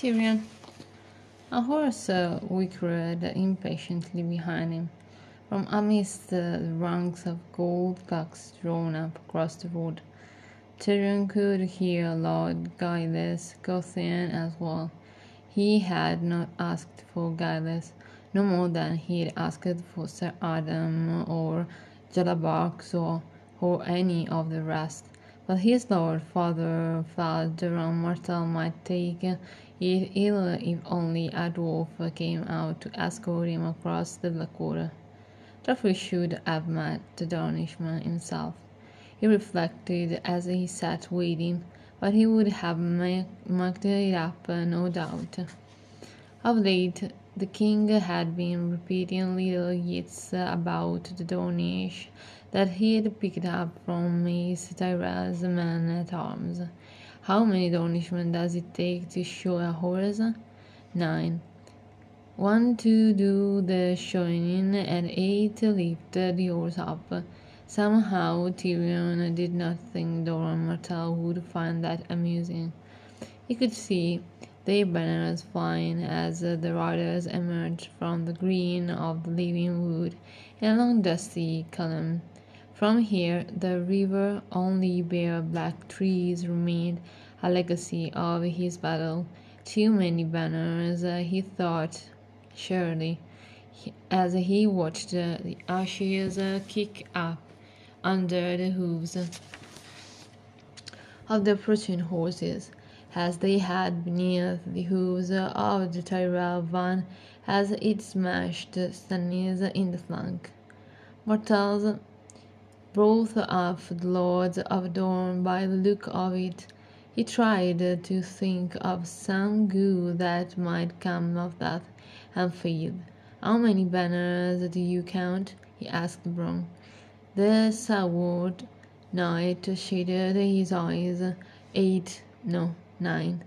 Tyrion. A horse uh, whickered impatiently behind him. From amidst the ranks of gold cocks drawn up across the road, Tyrion could hear Lord Giles Gothian as well. He had not asked for Giles, no more than he had asked for Sir Adam or Jalabhar Xho or, or any of the rest. But his lord father felt Doran Martell might take ill if only a dwarf came out to escort him across the Blackwater. Joffrey should have met the Dornishman himself, he reflected as he sat waiting, but he would have mucked it up, no doubt. Of late, the king had been repeating little yits about the Dornish that he had picked up from his Tyrell's men at arms. How many Dornishmen does it take to show a horse? Nine. One to do the showing and eight to lift the horse up. Somehow Tyrion did not think Doran Martell would find that amusing. He could see their banners flying as the riders emerged from the green of the living wood in a long dusty column. From here, the river, only bare black trees remained, a legacy of his battle. Too many banners, uh, he thought, surely, as he watched uh, the ashes uh, kick up under the hooves of the approaching horses, as they had beneath the hoofs of the Tyrell van as it smashed Stannis in the flank. Martells brought up the lords of Dorne by the look of it. He tried to think of some good that might come of that, and failed. How many banners do you count? he asked Bronn. The soured knight shaded his eyes. Eight, no, nine.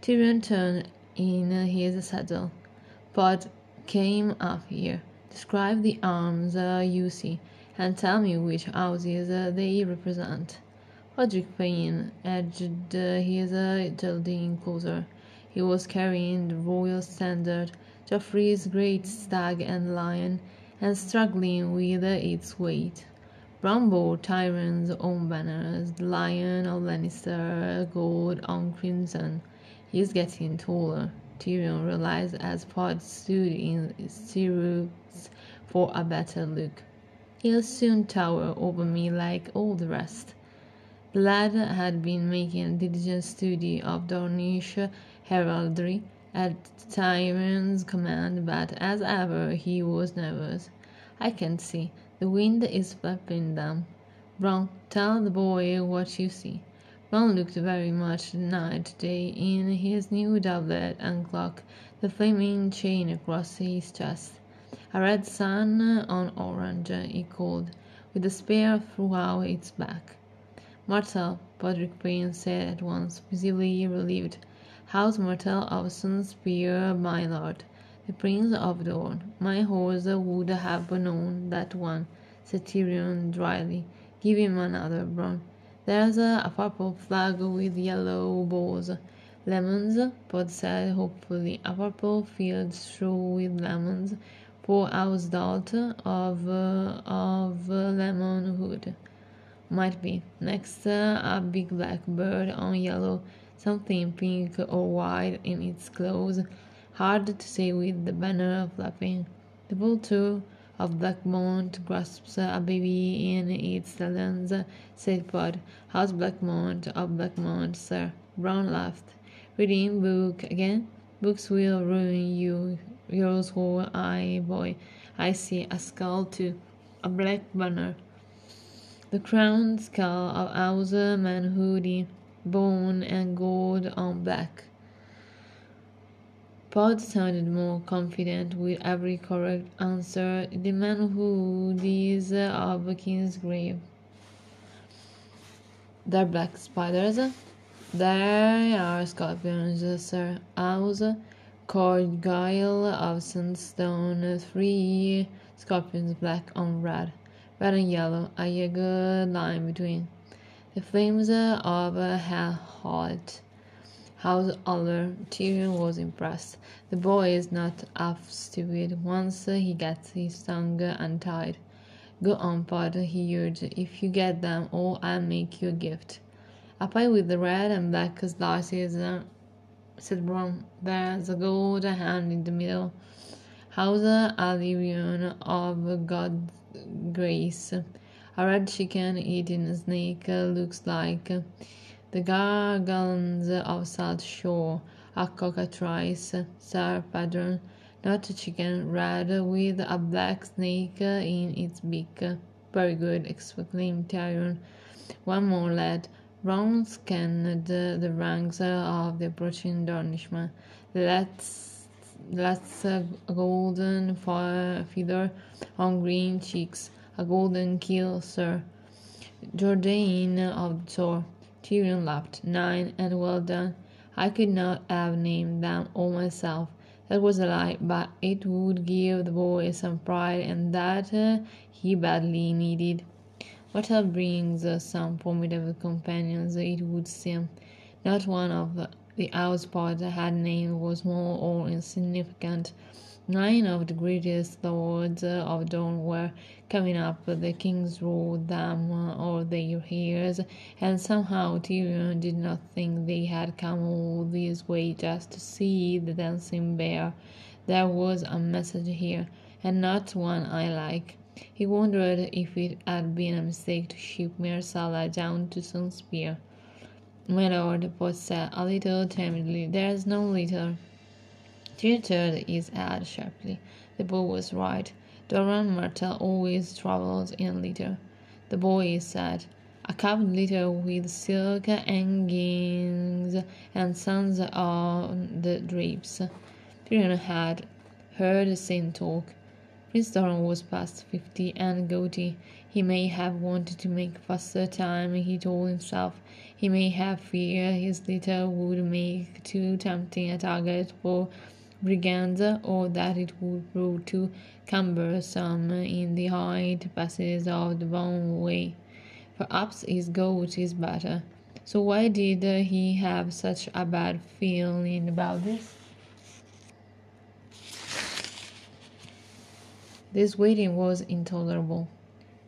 Tyrion turned in his saddle. But came up here. Describe the arms uh, you see, and tell me which houses uh, they represent. Podrick Payne edged his uh, gelding closer. He was carrying the royal standard, Joffrey's great stag and lion, and struggling with its weight. Bronn bore Tyrion's own banners, the Lion of Lannister, gold on crimson. He's getting taller, Tyrion realized as Pod stood in stirrups for a better look. He'll soon tower over me like all the rest. The lad had been making a diligent study of Dornish heraldry at Tyrion's command, but as ever he was nervous. I can see. The wind is flapping them. Bronn, tell the boy what you see. Bronn looked very much the knight today in his new doublet and cloak, the flaming chain across his chest. A red sun on orange, he called, with a spear throughout its back. Martell, Podrick Payne said at once, visibly relieved. House Martell of Sunspear, my lord. The Prince of Dorne. My horse would have known that one, said Tyrion dryly. Give him another, Bronn. There's a purple flag with yellow balls. Lemons, Pod said hopefully. A purple field strewn with lemons. Poor Ausdalt of, uh, of Lemonwood. Might be. Next, uh, a big black bird on yellow, something pink or white in its claws hard to say with the banner flapping. The vulture of Blackmont grasps a baby in its talons, said Pod. How's Blackmont of Blackmont, sir? Bronn laughed. Reading book again? Books will ruin you, yours whole eye, boy. I see a skull too, a black banner. The crowned skull of House Manwoody, bone and gold on black. Pod sounded more confident with every correct answer. The man who is of Kingsgrave. They're black spiders. They are scorpions, sir. Owls, Guile of Sunstone, three scorpions, black on red, red and yellow, a good line between. The flames of Hellholt How's Oliver? Tyrion was impressed. The boy is not half stupid. Once he gets his tongue untied. Go on, Pod, he urged. If you get them all, I'll make you a gift. A pie with the red and black slices, said Bronn. There's a gold hand in the middle. How's a Allyrion of God's grace? A red chicken eating a snake looks like the Gargalens of Salt Shore, a cockatrice, sir pattern, not a chicken, red with a black snake in its beak. Very good, exclaimed Tyrion. One more, lad. Bronn scanned the ranks of the approaching Dornishmen. Let's let's a golden feather on green cheeks, a golden keel, sir. Jordayne of the Tor. Tyrion laughed. Nine, and well done. I could not have named them all myself. That was a lie, but it would give the boy some pride, and that uh, he badly needed. Martell brings uh, some formidable companions, it would seem. Not one of the outposts had named was more or insignificant. Nine of the greatest lords of Dorne were coming up. The kings ruled them or their heirs, and somehow Tyrion did not think they had come all this way just to see the dancing bear. There was a message here, and not one I like. He wondered if it had been a mistake to ship Myrcella down to Sunspear. My lord, Pod said a little timidly, there's no little. Tyrion turned his head sharply. The boy was right. Doran Martell always travelled in litter. The boy said, a covered litter with silk hangings and suns on the drapes. Tyrion had heard the same talk. Prince Doran was past fifty and gouty. He may have wanted to make faster time, he told himself. He may have feared his litter would make too tempting a target for brigands, or that it would prove too cumbersome in the hide passes of the Boneway. Perhaps his goat is better. So why did he have such a bad feeling about this? This waiting was intolerable.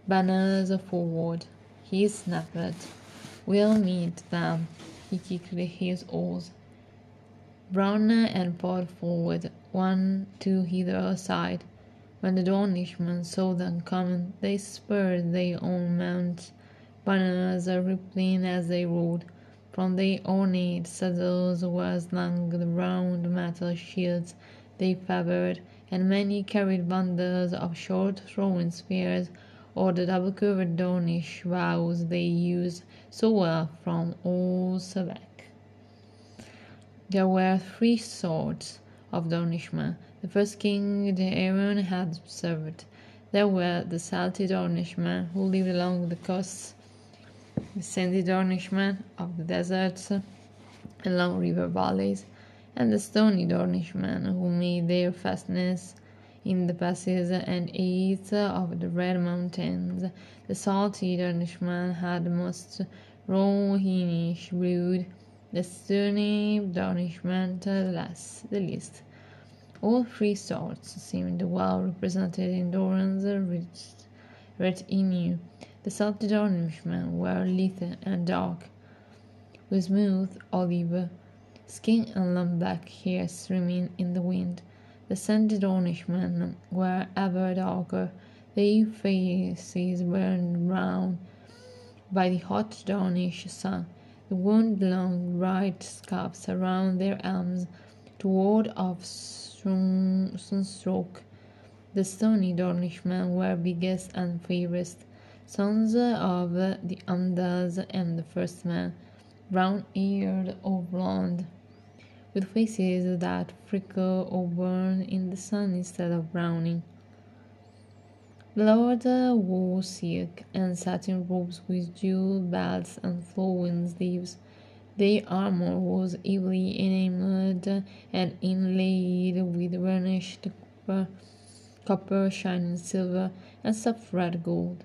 Banners forward. He snapped. We'll meet them. He kicked his oars. Bronn and Pod forward, one to either side. When the Dornishmen saw them coming, they spurred their own mounts, banners rippling as they rode. From their ornate saddles were slung the round metal shields they favored, and many carried bundles of short throwing spears or the double-covered Dornish bows they used so well from old Sebek. There were three sorts of Dornishmen. The first king Aeron had served. There were the salty Dornishmen who lived along the coasts, the sandy Dornishmen of the deserts and long river valleys, and the stony Dornishmen who made their fastness in the passes and heights of the Red Mountains. The salty Dornishmen had the most Rhoynish brood the surname Dornishment less the least. All three sorts seemed well represented in Doran's retinue. The salty Dornishmen were lithe and dark, with smooth olive skin and long black hair streaming in the wind. The Dornishmen were ever darker, their faces burned brown by the hot Dornish sun. The wound long bright scabs around their arms to ward off sunstroke. The stony Dornishmen were biggest and fairest, sons of the Andals and the first man, brown-eared or blond, with faces that flicker or burn in the sun instead of browning. The Lord wore silk and satin robes with jewel belts and flowing sleeves. Their armor was heavily enameled and inlaid with varnished copper, copper, shining silver, and soft red gold.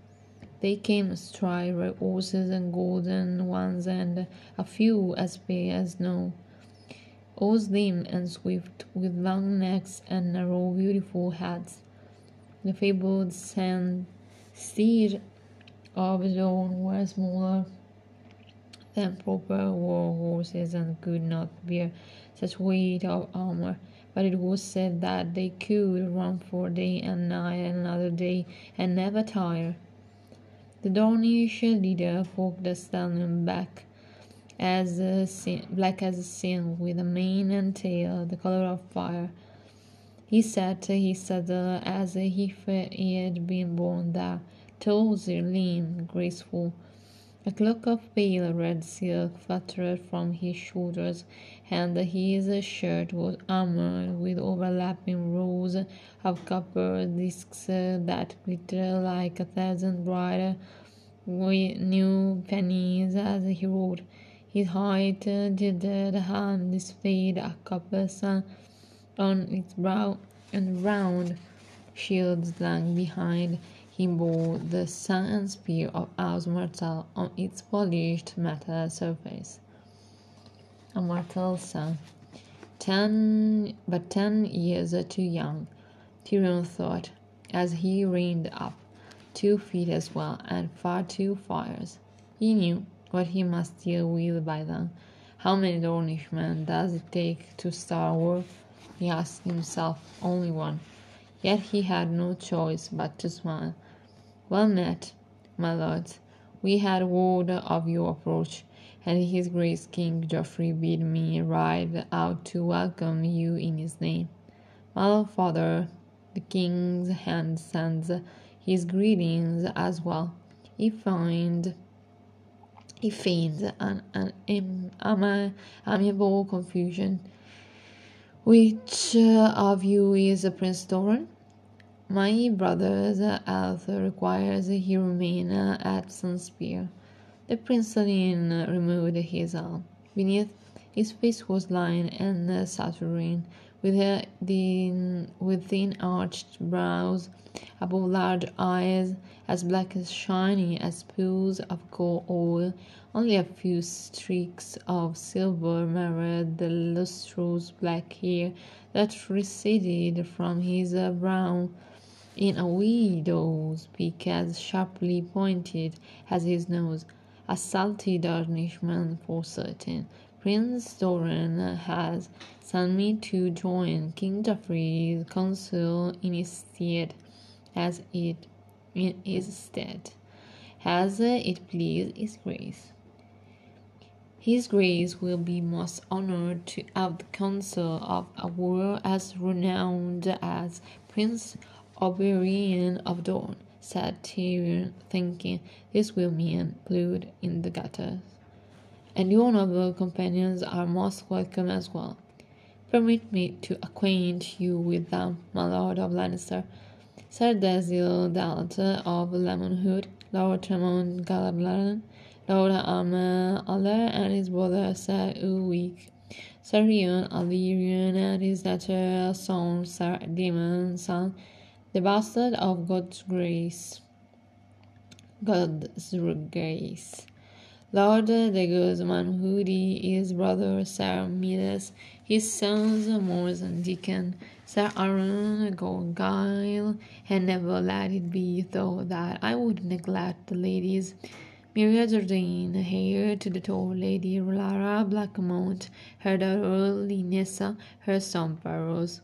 They came astride red horses and golden ones, and a few as pale as snow. All slim and swift, with long necks and narrow, beautiful heads. The fabled sand steed of Dorne were smaller than proper war horses and could not bear such weight of armor, but it was said that they could run for day and night and another day and never tire. The Dornish leader forked the stallion back as a sin, black as a sin, with a mane and tail the color of fire. He sat his saddle as if he had been born there, tall, lean, graceful. A cloak of pale red silk fluttered from his shoulders, and his shirt was armored with overlapping rows of copper discs that glittered like a thousand bright new pennies as he rode. His height the hand displayed a copper sun on its brow, and round shield slung behind him bore the sun and spear of House Martell on its polished metal surface. A mortal son, ten but ten years too young, Tyrion thought, as he reined up, two feet as well, and far too fierce. He knew what he must deal with by then. How many Dornishmen does it take to start a war? He asked himself. Only one. Yet he had no choice but to smile. Well met, my lords. We had word of your approach, and his grace King Joffrey bid me ride out to welcome you in his name. My father, the king's hand sends his greetings as well. He find he feigns an, an am, amiable confusion. Which uh, of you is Prince Doran? My brother's uh, health requires he remain uh, at Sunspear. The princeling uh, removed his arm. Beneath, his face was lined and saturnine, with, the, with thin arched brows, above large eyes as black as shiny as pools of coal oil. Only a few streaks of silver marred the lustrous black hair that receded from his brow in a widow's peak as sharply pointed as his nose. A salty Dornishman for certain. Prince Doran has me to join King Joffrey's council in his stead, as it in his stead, as it please his grace. His grace will be most honored to have the counsel of a warrior as renowned as Prince Oberyn of Dorne, said Tyrion, thinking this will mean blood in the gutters and your noble companions are most welcome as well. Permit me to acquaint you with them, my lord of Lannister. Sir Deziel Dalt of Lemonwood, Lord Tremont Galablaran, Lord Amel Aller and his brother Sir Uwick, Sir Rion Allyrion and his latter son Sir Daemon son, the bastard of God's grace. God's grace. Lord de Guzman Hoodie, his brother Sir Midas, his sons Mors and Deacon, Sir Aaron Qorgyle, and never let it be thought that I would neglect the ladies. Maria Jordayne, heir to the tall lady Lara Blackmont, her daughter Linessa, her son Perros.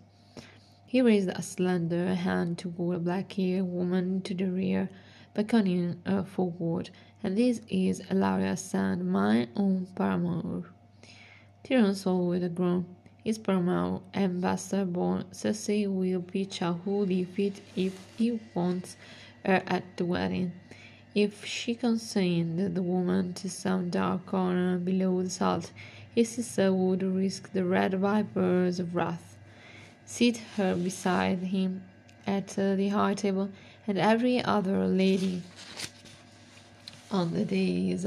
He raised a slender hand toward a black-haired woman to the rear, beckoning her forward and this is Ellaria Sand, my own paramour. Tyrion saw with a groan. His paramour and bastard born Cersei will pitch a fit if he wants her at the wedding. If she consigned the woman to some dark corner below the salt, his sister would risk the red vipers of wrath. Seat her beside him at the high table, and every other lady on the days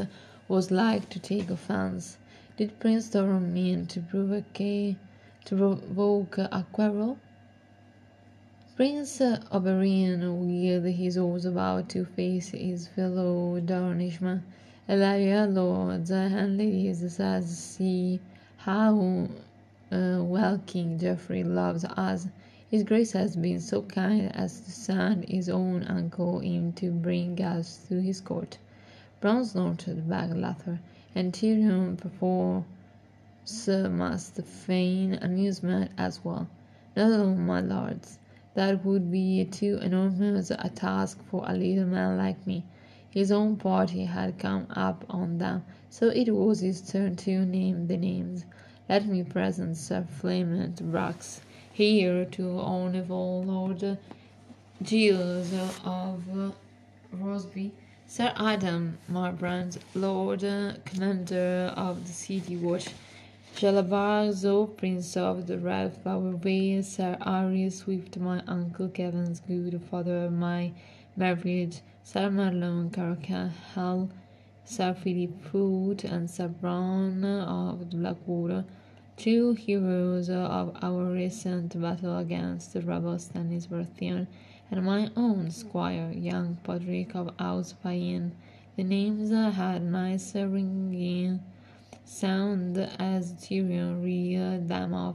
was like to take offense. Did Prince Doran mean to provoke, to provoke a quarrel? Prince Oberyn wheeled his horse about to face his fellow Dornishman. Ellaria, lords and ladies, says see how uh, well King Joffrey loves us. His Grace has been so kind as to send his own uncle in to bring us to his court. Bronn snorted back laughter, and Tyrion perforce must feign amusement as well. No, my lords. That would be too enormous a task for a little man like me. His own party had come up on them, so it was his turn to name the names. Let me present Sir Flament Brooks, here to Honourable Lord Giles of Rosby, Sir Adam Marbrand, Lord Commander of the City Watch, Jalabhar Prince of the Red Flower Vale, Sir Arya Swift, my uncle Kevan's good father, my marriage, Sir Marlon Crakehall, Sir Philip Foote, and Sir Bronn of the Blackwater, two heroes of our recent battle against the rebel Stannis Baratheon, and my own squire, young Podrick of Auspain. The names had nice ringing sound as Tyrion reeled them off,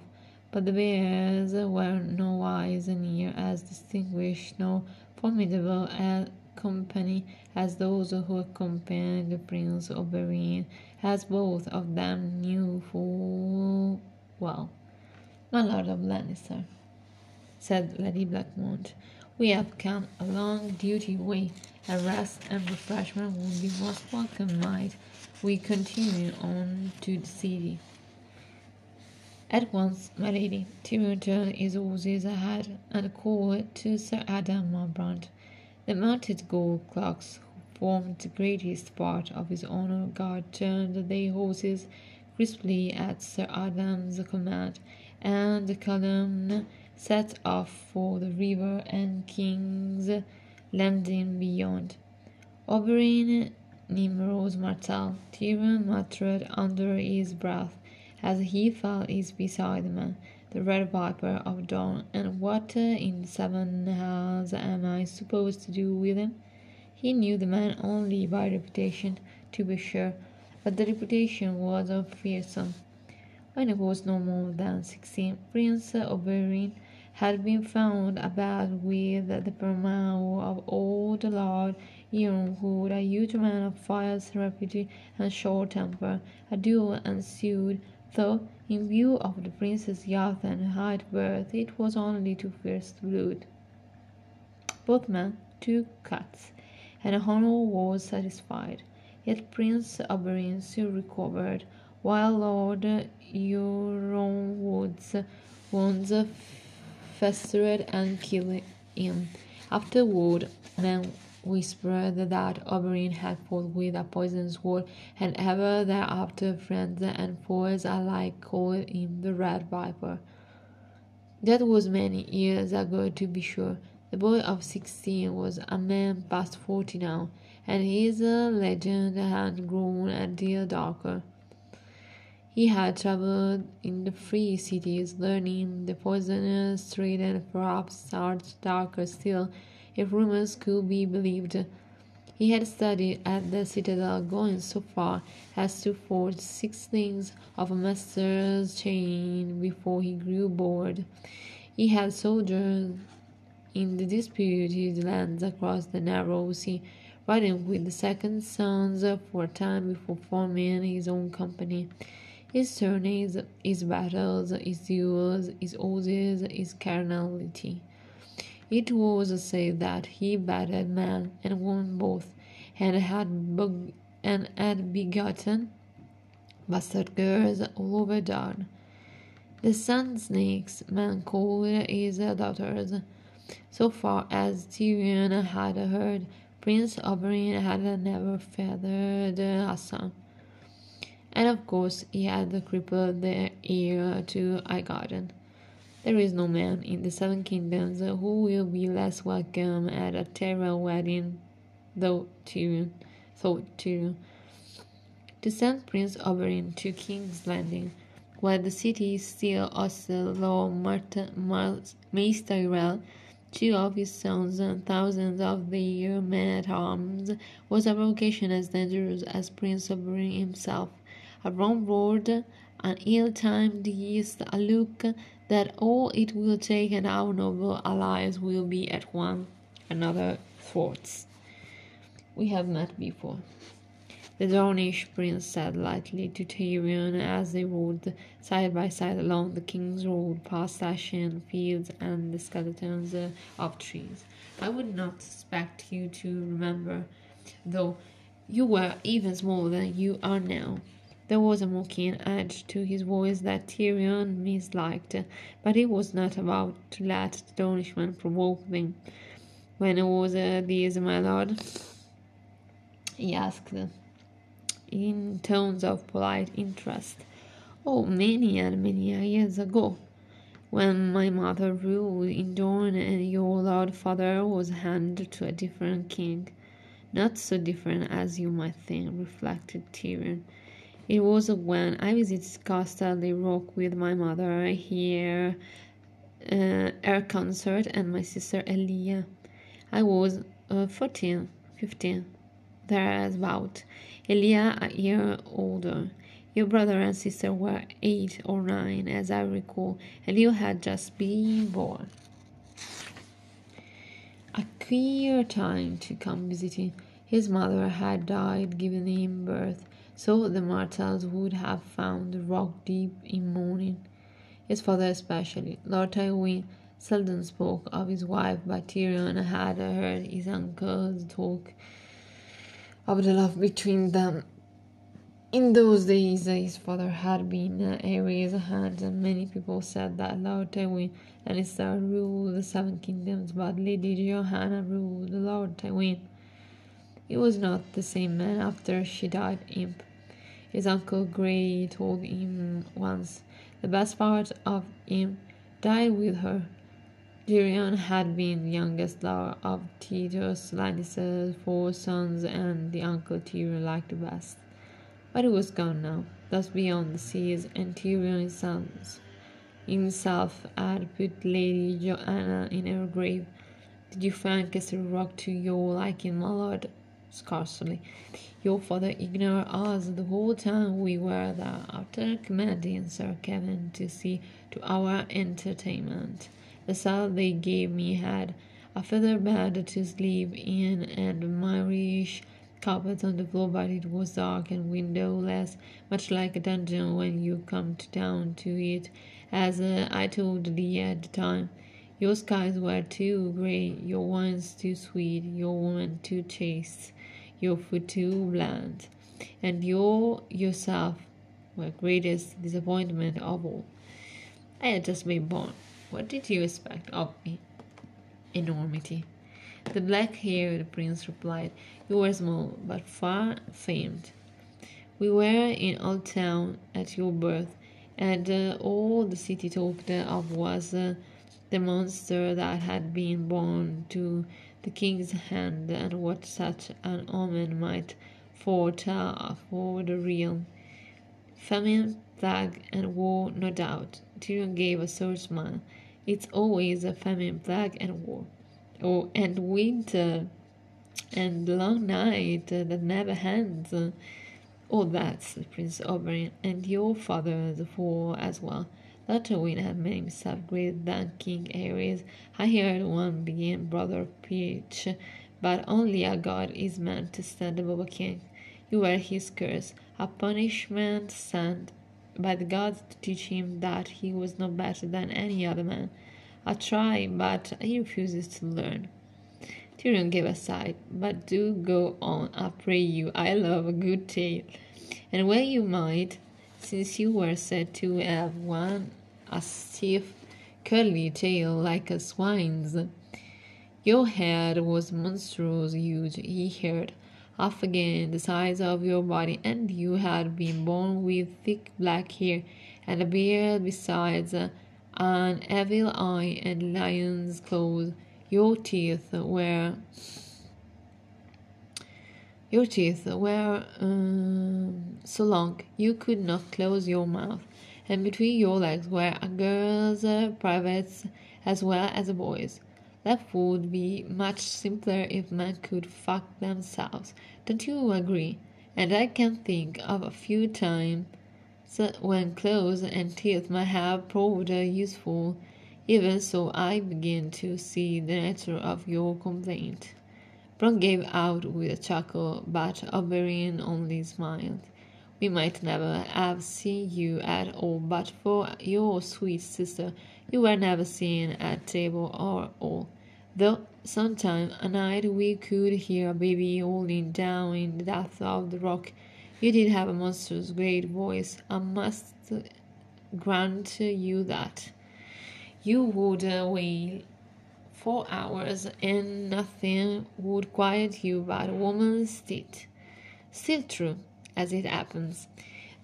but the bears were no nowise near as distinguished nor formidable a company as those who accompanied the Prince Oberyn, as both of them knew full well. My Lord of Lannister, said Lady Blackmont, we have come a long duty way, and rest and refreshment would be most welcome might we continue on to the city. At once, my lady, Tyrion turned his ahead and called to Sir Adam Marbrand. The mounted gold clocks, who formed the greatest part of his honor guard, turned their horses crisply at Sir Adam's command, and the column set off for the river and King's Landing beyond. Oberyn Nymeros Martell, Tyrion muttered under his breath as he felt his beside man, the Red Viper of Dorne, and what in seven hells am I supposed to do with him? He knew the man only by reputation, to be sure, but the reputation was of fearsome. When he was no more than sixteen, Prince Oberyn had been found about with the paramour of old Lord Ironwood, a huge man of fierce rapidity and short temper. A duel ensued, though, in view of the prince's youth and high birth, it was only to first blood. Both men took cuts, and Honor was satisfied. Yet Prince Oberyn soon recovered, while Lord Ironwood's wounds festered and killed him. Afterward, men whispered that Oberyn had fought with a poisoned sword, and ever thereafter friends and foes alike called him the Red Viper. That was many years ago, to be sure. The boy of sixteen was a man past forty now, and his legend had grown a deal darker. He had travelled in the free cities, learning the poisonous trade and perhaps starts darker still, if rumors could be believed. He had studied at the citadel, going so far as to forge six links of a master's chain before he grew bored. He had sojourned in the disputed lands across the narrow sea, riding with the second sons for a time before forming his own company. His surnames, his battles, his duels, his oaths, his carnality. It was said that he battered man and woman both, and had bug- and had begotten bastard girls all over Dorne. The sun snakes men called his daughters. So far as Tyrion had heard, Prince Oberyn had never feathered a son and of course he had crippled the heir to Highgarden. There is no man in the Seven Kingdoms who will be less welcome at a Tyrell wedding, though Tyrion, thought Tyrion. To send Prince Oberyn to King's Landing, while the city is still hostile, Lord Mace Tyrell, two of his sons and thousands of their men at arms, was a provocation as dangerous as Prince Oberyn himself. A wrong word an ill-timed yeast, a look that all it will take and our noble allies will be at one another thwarts. We have met before. The Dornish prince said lightly to Tyrion as they rode side by side along the king's road past ashen fields and the skeletons uh, of trees. I would not suspect you to remember, though you were even smaller than you are now. There was a mocking edge to his voice that Tyrion misliked, but he was not about to let the Dornishman provoke them. When was uh, this, my lord? he asked in tones of polite interest. Oh, many and many years ago, when my mother ruled in Dorne and your lord father was handed to a different king. Not so different as you might think, reflected Tyrion. It was when I visited Casterly Rock with my mother here, uh, her consort, and my sister Elia. I was uh, 14, 15, thereabout. Elia a year older. Your brother and sister were eight or nine, as I recall, and you had just been born. A queer time to come visiting. His mother had died giving him birth, so the Martells would have found the rock deep in mourning. His father especially, Lord Tywin, seldom spoke of his wife, but Tyrion had heard his uncles talk of the love between them. In those days, his father had been uh, Aerys hand, and many people said that Lord Tywin and his Lannister ruled the Seven Kingdoms, but Lady Joanna ruled Lord Tywin. He was not the same man after she died, imp. His uncle Grey told him once the best part of him died with her. Tyrion had been the youngest of Tyrell's Lannister's four sons and the uncle Tyrion liked the best. But he was gone now, thus beyond the seas, and Tyrion's sons himself had put Lady Joanna in her grave. Did you find Casterly Rock to your liking, my lord? Scarcely. Your father ignored us the whole time we were there, after commanding Sir Kevan to see to our entertainment. The cell they gave me had a feather bed to sleep in and Moorish carpet on the floor, but it was dark and windowless, much like a dungeon when you come down to it, as uh, I told thee at the time. Your skies were too grey, your wines too sweet, your woman too chaste, your too bland, and your yourself were greatest disappointment of all. I had just been born. What did you expect of me? Enormity. The black haired prince replied, You were small, but far famed. We were in Old Town at your birth, and uh, all the city talked of was uh, the monster that had been born to the king's hand, and what such an omen might foretell for the realm. Famine, plague, and war, no doubt. Tyrion gave a short smile. It's always a famine, plague, and war. Oh, and winter, and long night uh, that never ends. Uh, oh, that's Prince Oberyn, and your father's four as well. Lord Tywin had made himself greater than King Aerys. I heard one begin Brother Peach, but only a god is meant to stand above a king. You were his curse, a punishment sent by the gods to teach him that he was no better than any other man. I try, but he refuses to learn. Tyrion gave a sigh, but do go on, I pray you. I love a good tale. And well you might, since you were said to have one a stiff, curly tail like a swine's. Your head was monstrous huge, he heard half again the size of your body, and you had been born with thick black hair and a beard besides an evil eye and lion's claws. Your teeth were your teeth were um, so long you could not close your mouth, and between your legs were a girl's uh, privates as well as a boy's. Life would be much simpler if men could fuck themselves. Don't you agree? And I can think of a few times when clothes and teeth might have proved useful. Even so, I begin to see the nature of your complaint. Bronn gave out with a chuckle, but Oberyn only smiled. We might never have seen you at all but for your sweet sister. You were never seen at table or all, though sometime a night we could hear a baby howling down in the depth of the rock. You did have a monstrous great voice, I must grant you that. You would uh, wail for hours, and nothing would quiet you but a woman's teeth. Still true as it happens.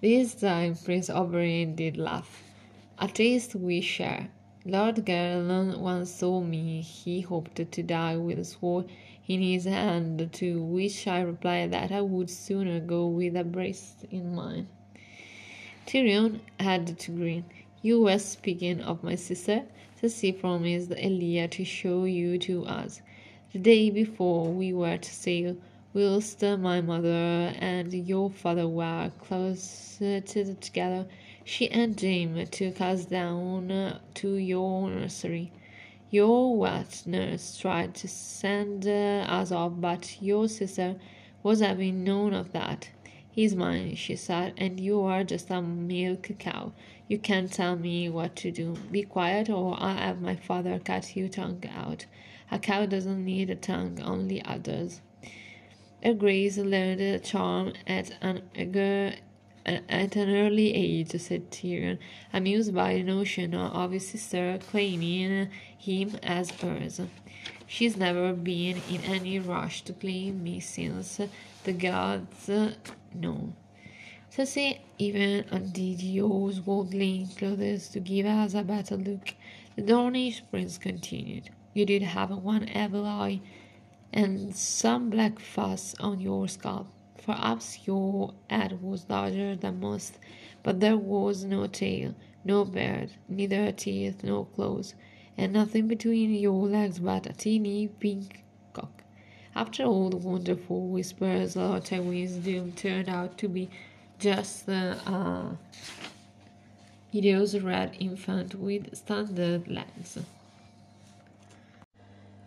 This time Prince Oberyn did laugh. At least we share. Lord Garland once saw me he hoped to die with a sword in his hand, to which I replied that I would sooner go with a brace in mine. Tyrion had to grin. You were speaking of my sister? Cersei promised Elia to show you to us. The day before we were to sail, whilst my mother and your father were closeted together, she and Jaime took us down to your nursery. Your wet nurse tried to send us off, but your sister was having none of that. He's mine, she said, and you are just a milk cow. You can't tell me what to do. Be quiet, or I'll have my father cut your tongue out. A cow doesn't need a tongue, only others. Her Grace learned the charm at an at an early age, said Tyrion, amused by the notion of his sister claiming him as hers. She's never been in any rush to claim me since the gods know. Cersei even undid Yo's gold clothes to give us a better look. The Dornish prince continued. You did have one evil eye and some black fuzz on your scalp. Perhaps your head was larger than most, but there was no tail, no beard, neither teeth nor claws, and nothing between your legs but a teeny pink. After all the wonderful whispers Tywin's doom turned out to be just the uh, hideous red infant with standard legs.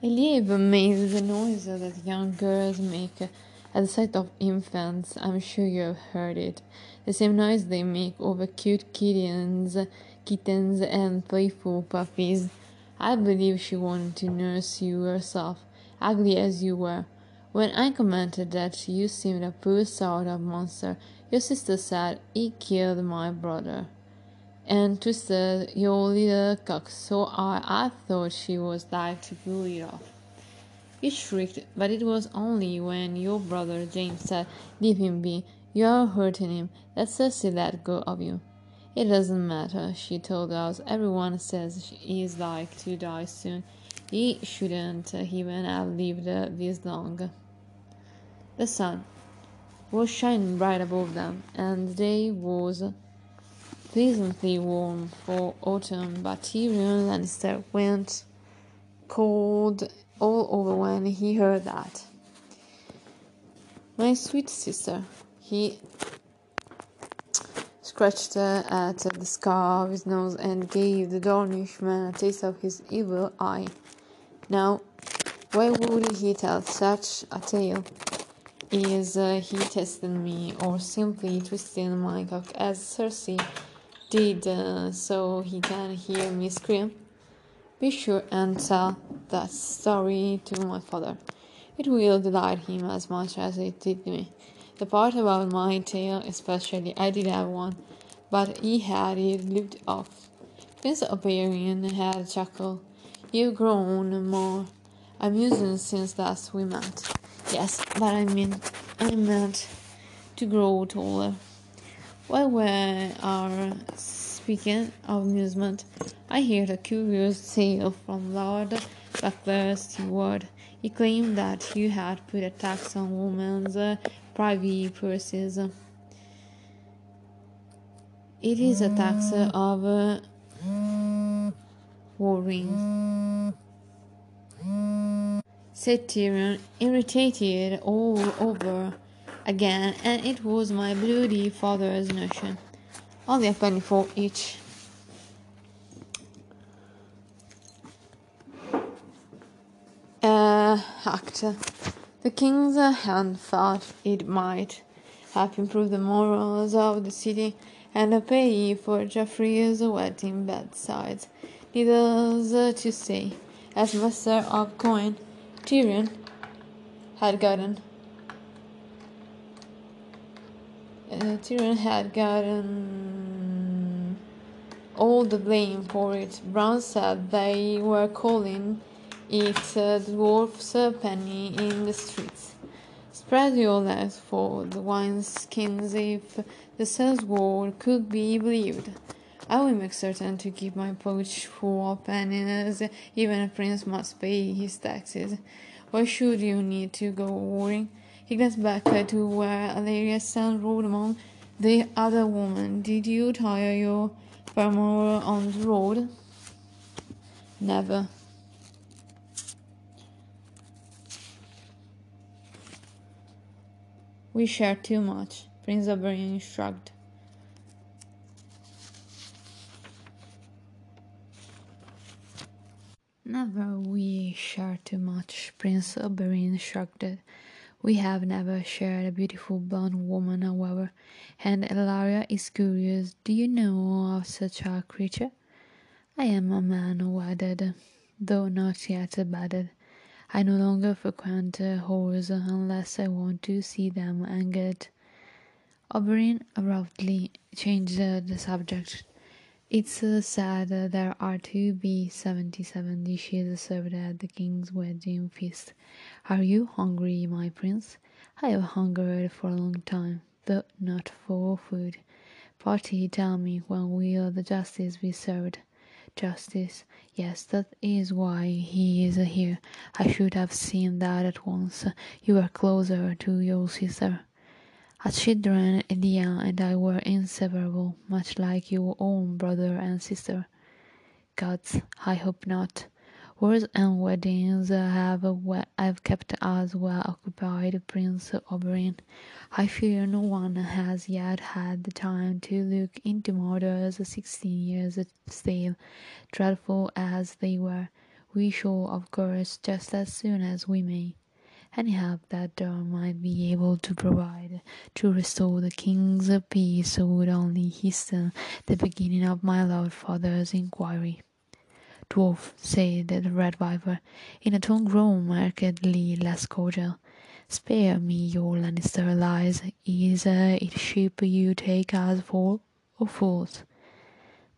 Elia made the noise that young girls make at the sight of infants. I'm sure you have heard it. The same noise they make over cute kittens, kittens and playful puppies. I believe she wanted to nurse you herself, ugly as you were. When I commented that you seemed a poor sort of monster, your sister said he killed my brother and twisted your little cock so hard I thought she was like to pull it off. You shrieked, but it was only when your brother James said, Leave him be, you're hurting him, that Cersei let go of you. It doesn't matter, she told us. Everyone says he is like to die soon. He shouldn't even have lived this long. The sun was shining bright above them, and the day was pleasantly warm for autumn, but Tyrion Lannister went cold all over when he heard that. My sweet sister, he scratched at the scar of his nose and gave the Dornishman a taste of his evil eye. Now, why would he tell such a tale? Is uh, he testing me or simply twisting my cock as Cersei did uh, so he can hear me scream. Be sure and tell that story to my father. It will delight him as much as it did me. The part about my tail, especially, I did have one, but he had it looped off. Prince Oberyn had a chuckle. You've grown more amusing since last we met. Yes, but I mean, I meant to grow taller. While we are speaking of amusement, I heard a curious tale from Lord Buckler's steward. He claimed that you had put a tax on women's uh, private purses. It is a tax of uh, warring. Said Tyrion, irritated all over again, and it was my bloody father's notion. Only a penny for each. Uh, act. The king's hand thought it might help improve the morals of the city and pay for Joffrey's wedding besides. Needless to say, as master of coin, Tyrion had gotten uh, Tyrion had gotten all the blame for it. Bronn said they were calling it uh, dwarf's penny in the streets. Spread your legs for the wineskins if the sellsword could be believed. I will make certain to keep my pouch full of pennies, even a prince must pay his taxes. Why should you need to go worrying? He glanced back to where Ellaria Sand rode among the other women. Did you tire your paramour on the road? Never. We share too much. Prince Oberyn shrugged. Never we share too much, Prince Oberyn shrugged. We have never shared a beautiful blonde woman, however, and Ellaria is curious. Do you know of such a creature? I am a man wedded, though not yet wedded. I no longer frequent whores unless I want to see them angered. Oberyn abruptly changed the subject. It's uh, said there are to be seventy-seven dishes served at the king's wedding feast. Are you hungry, my prince? I have hungered for a long time, though not for food. Party, tell me, when will the justice be served? Justice. Yes, that is why he is here. I should have seen that at once. You are closer to your sister. As children, Elia and I were inseparable, much like your own brother and sister. Gods, I hope not. Wars and weddings have, have kept us well occupied, Prince Oberyn. I fear no one has yet had the time to look into matters sixteen years stale, dreadful as they were. We shall, of course, just as soon as we may. Any help that Dorne might be able to provide to restore the king's peace would only hasten the beginning of my lord father's inquiry. Dwarf, said the Red Viper, in a tone grown markedly less cordial. Spare me your Lannister lies. Is uh, it sheep you take us for, or fools?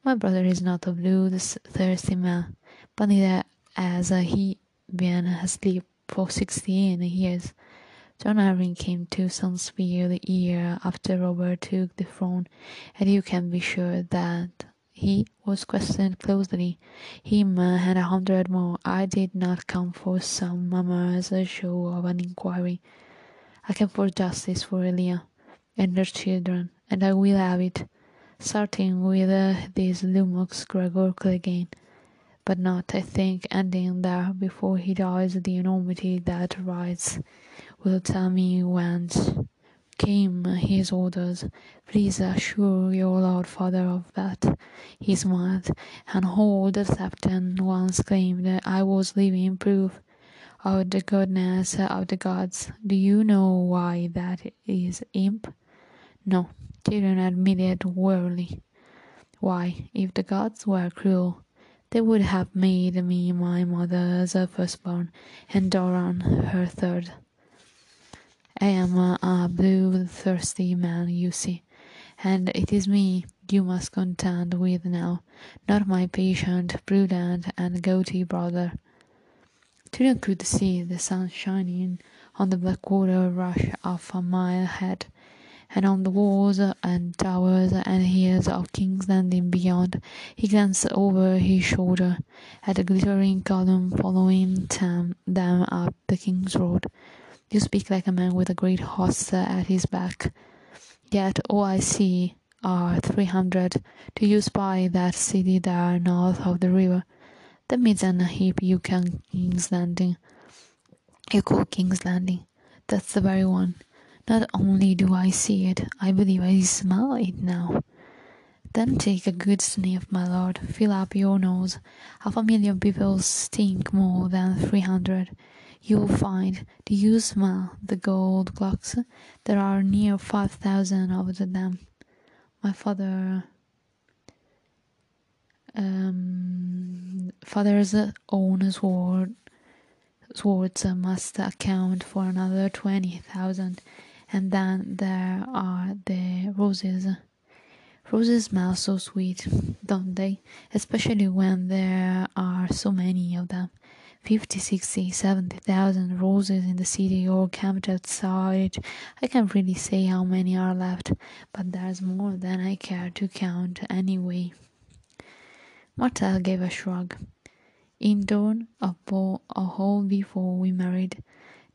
My brother is not a blood-thirsty man, but neither has he been asleep for sixteen years. Jon Arryn came to Sunspear the year after Robert took the throne, and you can be sure that he was questioned closely. Him and a hundred more. I did not come for some mummer's show of an inquiry. I came for justice for Elia and her children, and I will have it, starting with uh, this Lummox Gregor Clegane, but not, I think, ending there before he dies. The enormity that rides will tell me whence came his orders. Please assure your Lord Father of that. He smiled, and all the Septon once claimed I was living proof of the goodness of the gods. Do you know why that is, imp? No, Tyrion admitted wearily. Why, if the gods were cruel, they would have made me my mother's firstborn, and Doran her third. I am a, blue-thirsty man, you see, and it is me you must contend with now, not my patient, prudent, and gouty brother. Tyrion could see the sun shining on the Blackwater Rush of a mile ahead, and on the walls and towers and hills of King's Landing beyond. He glanced over his shoulder at the glittering column following them up the King's Road. You speak like a man with a great host at his back. Yet all I see are three hundred. Do you spy that city there north of the river? And a heap you can King's Landing. You call King's Landing. That's the very one. Not only do I see it, I believe I smell it now. Then take a good sniff, my lord. Fill up your nose. Half a million people stink more than three hundred. You'll find. Do you smell the gold cloaks? There are near five thousand of them. My father. Um, father's own sword swords must account for another twenty thousand, and then there are the roses. Roses smell so sweet, don't they? Especially when there are so many of them. Fifty, sixty, seventy thousand roses in the city or camped outside. I can't really say how many are left, but there's more than I care to count anyway. Martell gave a shrug. In Dorne, a, a hole before we married,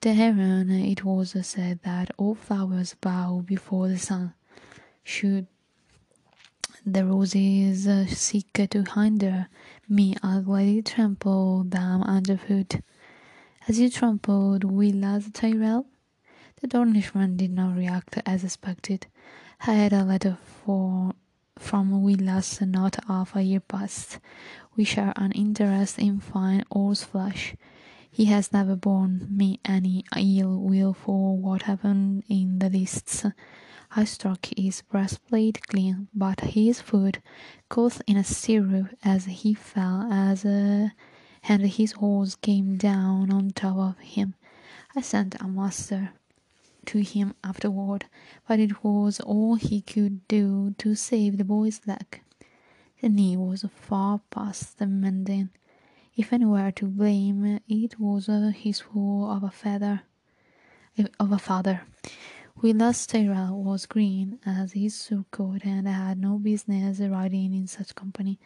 the heron it was said that all flowers bow before the sun. Should the roses uh, seek to hinder me, I'll gladly trample them underfoot. As you trampled Willas Tyrell? The Dornishman did not react as expected. I had a letter for from Willas not half a year past. We share an interest in fine horse flesh. He has never borne me any ill will for what happened in the lists. I struck his breastplate clean, but his foot caught in a stirrup as he fell, as a, and his horse came down on top of him. I sent a master to him afterward, but it was all he could do to save the boy's leg. The knee was far past the mending. If anywhere to blame, it was uh, his fault of a feather, of a father. Willas Tyrell was green as his surcoat and had no business riding in such company.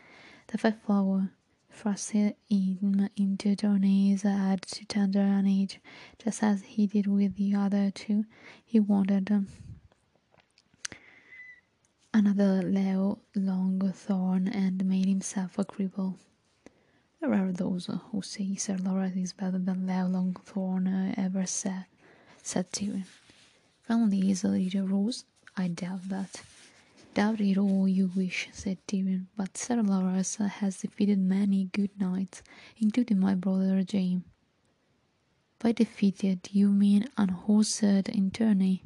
The fat flower thrust him into tourneys at too tender an age, just as he did with the other two. He wanted um, another low, long thorn and made himself a cripple. There are those who say Sir Loras is better than Leo Longthorn uh, ever said, said Tyrion. Family is a little rose. I doubt that. Doubt it all you wish, said Tyrion, but Sir Loras has defeated many good knights, including my brother Jaime. By defeated, you mean unhorsed in tourney.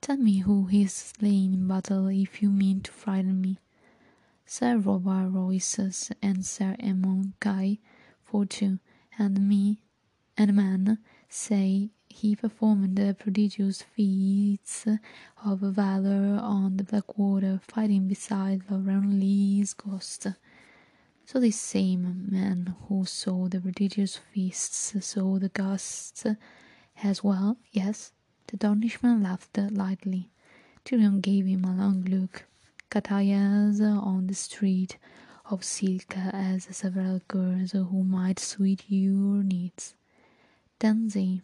Tell me who is slain in battle if you mean to frighten me. Sir Robar Royces and Sir Emmon Cuy, for two, and me, and man, say he performed prodigious feats of valor on the Blackwater, fighting beside Lauren Lee's ghost. So the same man who saw the prodigious feasts saw the ghosts as well, yes? The Dornishman laughed lightly. Tyrion gave him a long look. Chataya's on the street of Silka as several girls who might suit your needs. Dancy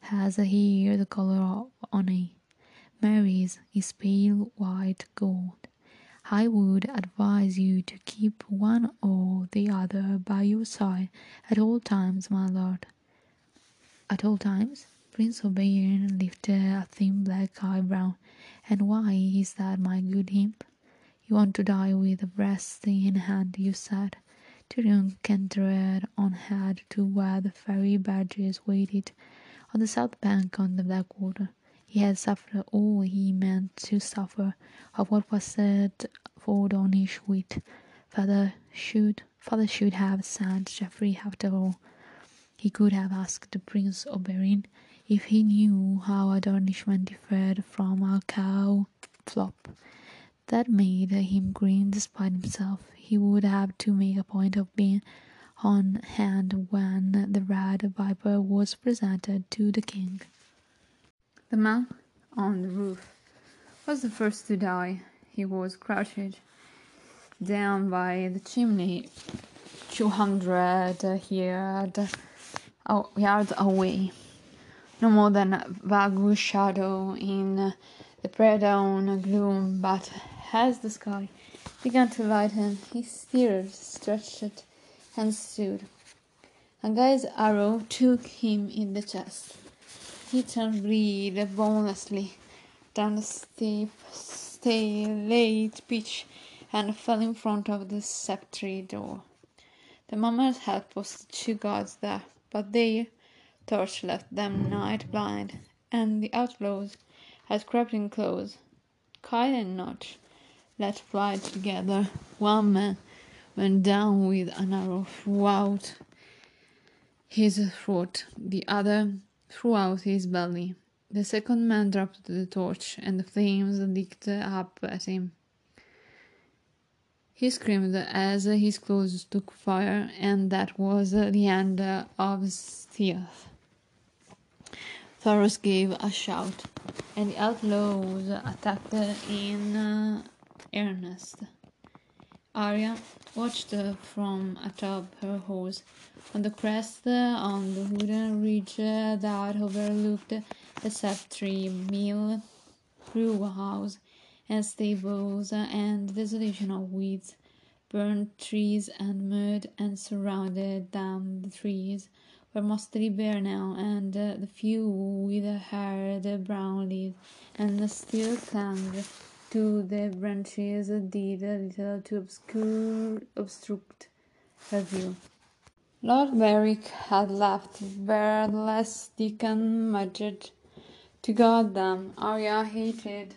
has hair the color of honey. Marei's is pale white gold. I would advise you to keep one or the other by your side at all times, my lord. At all times? Prince Oberyn lifted a thin black eyebrow. And why is that, my good imp? You want to die with a breast in hand, you said. Tyrion cantered on ahead to where the fairy badges waited on the south bank on the Blackwater. He had suffered all he meant to suffer of what was said for Dornish wit. Father should father should have sent Joffrey after all. He could have asked Prince Oberyn if he knew how a Dornishman differed from a cow flop. That made him grin despite himself. He would have to make a point of being on hand when the red viper was presented to the king. The man on the roof was the first to die. He was crouched down by the chimney, two hundred yard, oh, yards away, no more than a vague shadow in the pre-dawn gloom. But as the sky began to lighten, he stirred, stretched and stood. Anguy's arrow took him in the chest. He turned red bonelessly down the steep, late pitch and fell in front of the septry door. The mummers had posted two guards there, but their torch left them night blind, and the outlaws had crept in close. Kyle and Notch let fly together. One man went down with an arrow throughout his throat, the other throughout his belly. The second man dropped the torch, and the flames licked up at him. He screamed as his clothes took fire, and that was the end of stealth. Thoros gave a shout, and the outlaws attacked in uh, earnest. Arya watched from atop her horse. On the crest on the wooden ridge that overlooked the Septry mill, brew house, and stables, and desolation of weeds, burnt trees, and mud, and surrounded them. The trees were mostly bare now, and the few with haired brown leaves and still clung to the branches did a little to obscure obstruct her view. Lord Beric had left beardless Deacon Mudgett to guard them. Arya hated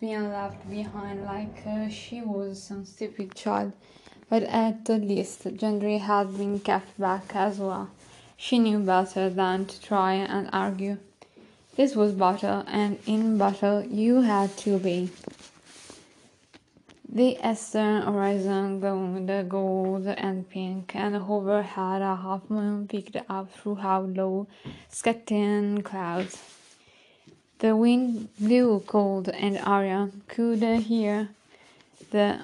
being left behind like uh, she was some stupid child, but at the least Gendry had been kept back as well. She knew better than to try and argue. This was battle, and in battle you had to be. The eastern horizon glowed gold and pink, and overhead a half moon peeked up through how low, scudding clouds. The wind blew cold, and Arya could hear the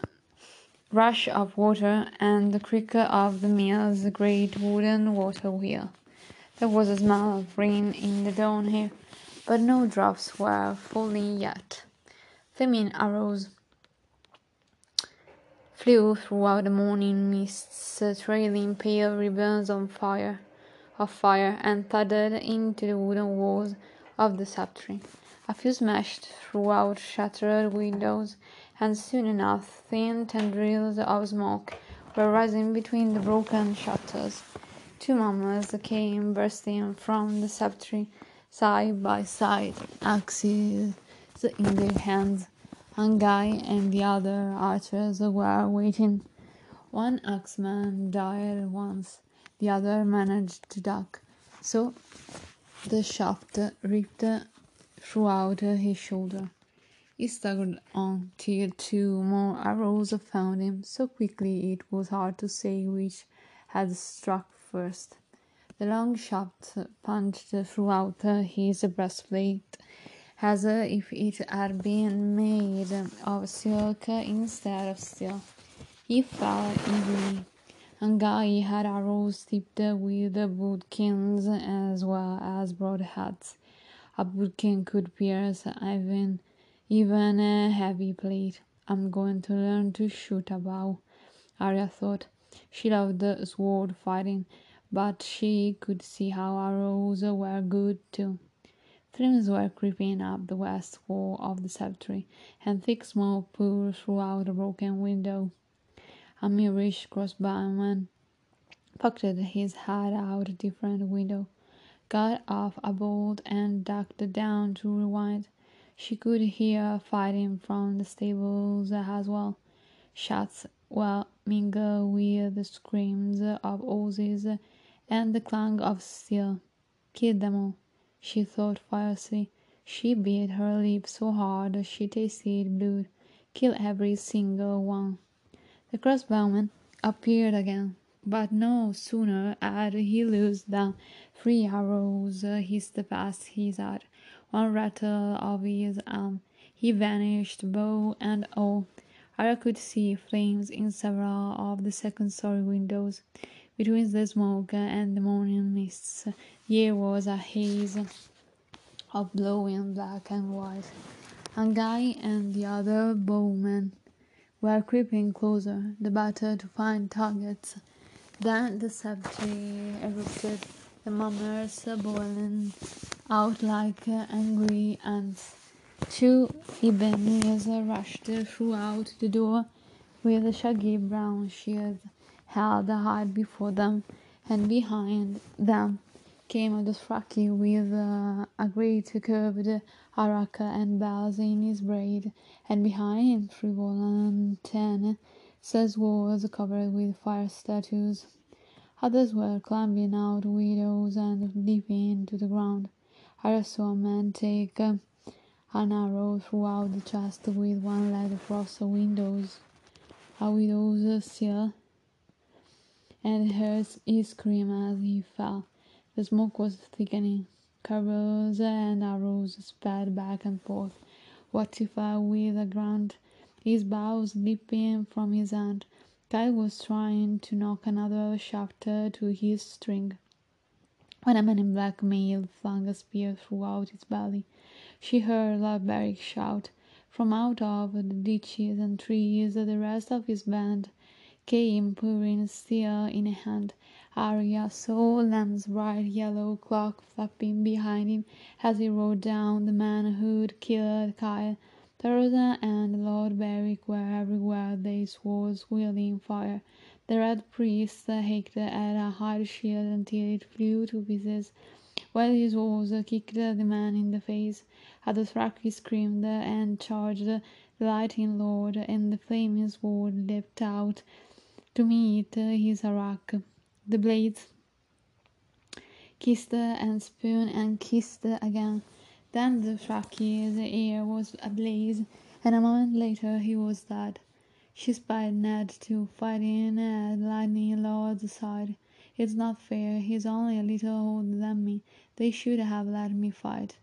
rush of water and the creak of the mill's great wooden water wheel. There was a smell of rain in the dawn here, but no drops were falling yet. Flaming arrows flew throughout the morning mists, trailing pale ribbons on fire, of fire, and thudded into the wooden walls of the septry. A few smashed throughout shattered windows, and soon enough thin tendrils of smoke were rising between the broken shutters. Two mummers came bursting from the septry side by side, axes in their hands. Anguy and the other archers were waiting. One axeman died once, the other managed to duck, so the shaft ripped throughout his shoulder. He staggered on till two more arrows found him so quickly it was hard to say which had struck first. The long shaft punched throughout his breastplate as if it had been made of silk instead of steel. He fell easily. Anguy had arrows tipped with bodkins as well as broadheads. A bodkin could pierce even even a heavy plate. I'm going to learn to shoot a bow, Arya thought. She loved sword fighting, but she could see how arrows were good too. Flames were creeping up the west wall of the cemetery, and thick smoke poured throughout the broken window. A Myrish crossbowman poked his head out a different window, got off a bolt, and ducked down to rewind. She could hear fighting from the stables as well. Shots well mingled with the screams of horses and the clang of steel. Kill them all, she thought fiercely. She bit her lip so hard she tasted blood. Kill every single one. The crossbowman appeared again, but no sooner had he loosed than three arrows hissed past his head. One rattle of his arm, he vanished, bow and all. I could see flames in several of the second story windows. Between the smoke and the morning mists, there was a haze of blowing black and white. Anguy and the other bowmen were creeping closer, the better to find targets. Then the septry erupted, the mummers boiling out like angry ants. Two Ibbenese rushed throughout the door with shaggy brown shears held high before them, and behind them came the Dothraki with uh, a great curved arakh and bells in his braid, and behind him and ten was covered with fire statues. Others were climbing out windows and leaping into the ground. I saw a man take uh, an arrow throughout the chest with one leg across the windows, a widow's sill, and heard his scream as he fell. The smoke was thickening. Carrows and arrows sped back and forth. What if I with a grunt, his bows leaping from his hand, Kyle was trying to knock another shaft to his string, when a man in black mail flung a spear throughout his belly. She heard Lord Beric shout. From out of the ditches and trees the rest of his band came pouring, steel in hand. Arya saw Lem's bright yellow cloak flapping behind him as he rode down. The man who'd killed Kyle, Tarosa, and Lord Beric were everywhere, their swords wielding fire. The red priest hacked at a hard shield until it flew to pieces, while his horse kicked the man in the face. A Dothraki screamed and charged the lightning lord, and the flaming sword leapt out to meet his arakh. The blades kissed and spun and kissed again. Then the Thraki's air was ablaze, and a moment later he was dead. She spied Ned too, fighting at Lightning Lord's side. It's not fair, he's only a little older than me. They should have let me fight.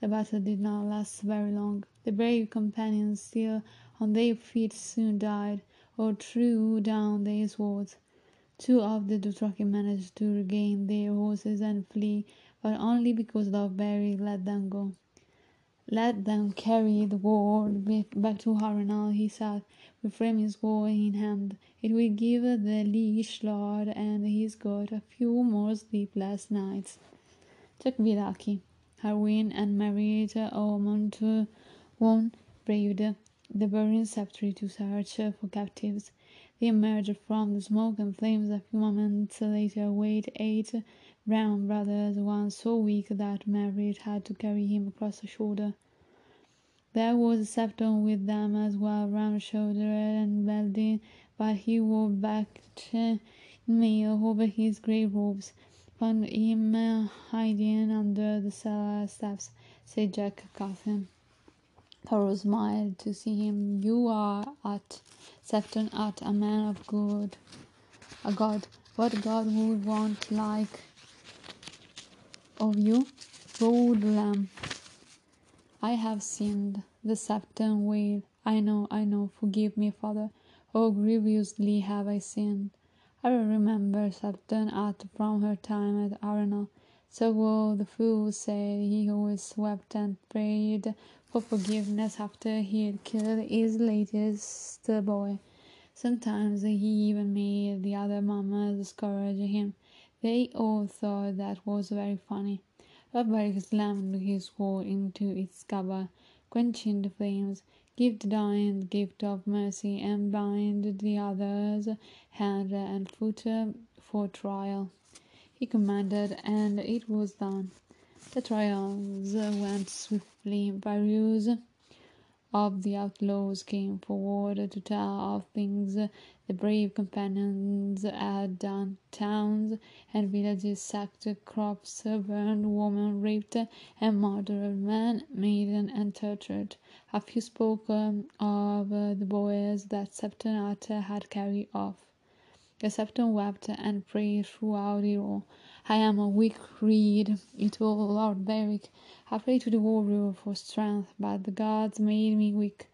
The battle did not last very long. The brave companions still on their feet soon died, or threw down their swords. Two of the Dothraki managed to regain their horses and flee, but only because Lord Beric let them go. Let them carry the word back to Harrenhal, he said, with Fremen's sword in hand. It will give the liege lord and his court a few more sleepless nights. Jack-Be-Lucky, Harwin, and Merryt Ormond one braved the burning sceptre to search for captives. They emerged from the smoke and flames a few moments later with eight brown brothers, one so weak that Merryt had to carry him across the shoulder. There was a Septon with them as well, round-shouldered and balding, but he wore back mail over his grey robes. Found him hiding under the cellar steps, said Jack Cawthon. Thoros smiled to see him. You are at Septon at a man of good, a god. What God would want like of you? Road lamb. I have sinned, the Septon wailed. I know, I know, forgive me, father. Oh, grievously have I sinned. I remember Septon Utt from her time at Harrenhal. So will the fool say he always wept and prayed for forgiveness after he had killed his latest boy. Sometimes he even made the other mummers discourage him. They all thought that was very funny. Beric slammed his sword into its scabbard, quenching the flames. Give the dying the gift of mercy, and bind the others hand and foot for trial. He commanded, and it was done. The trials went swiftly. Various of the outlaws came forward to tell of things the brave companions had done. Towns and villages sacked, crops burned, women raped and murdered, men, maiden, and tortured. A few spoke um, of the boys that Septonata had carried off. The Septon wept and prayed throughout it all. I am a weak reed, it told Lord Beric. I prayed to the warrior for strength, but the gods made me weak.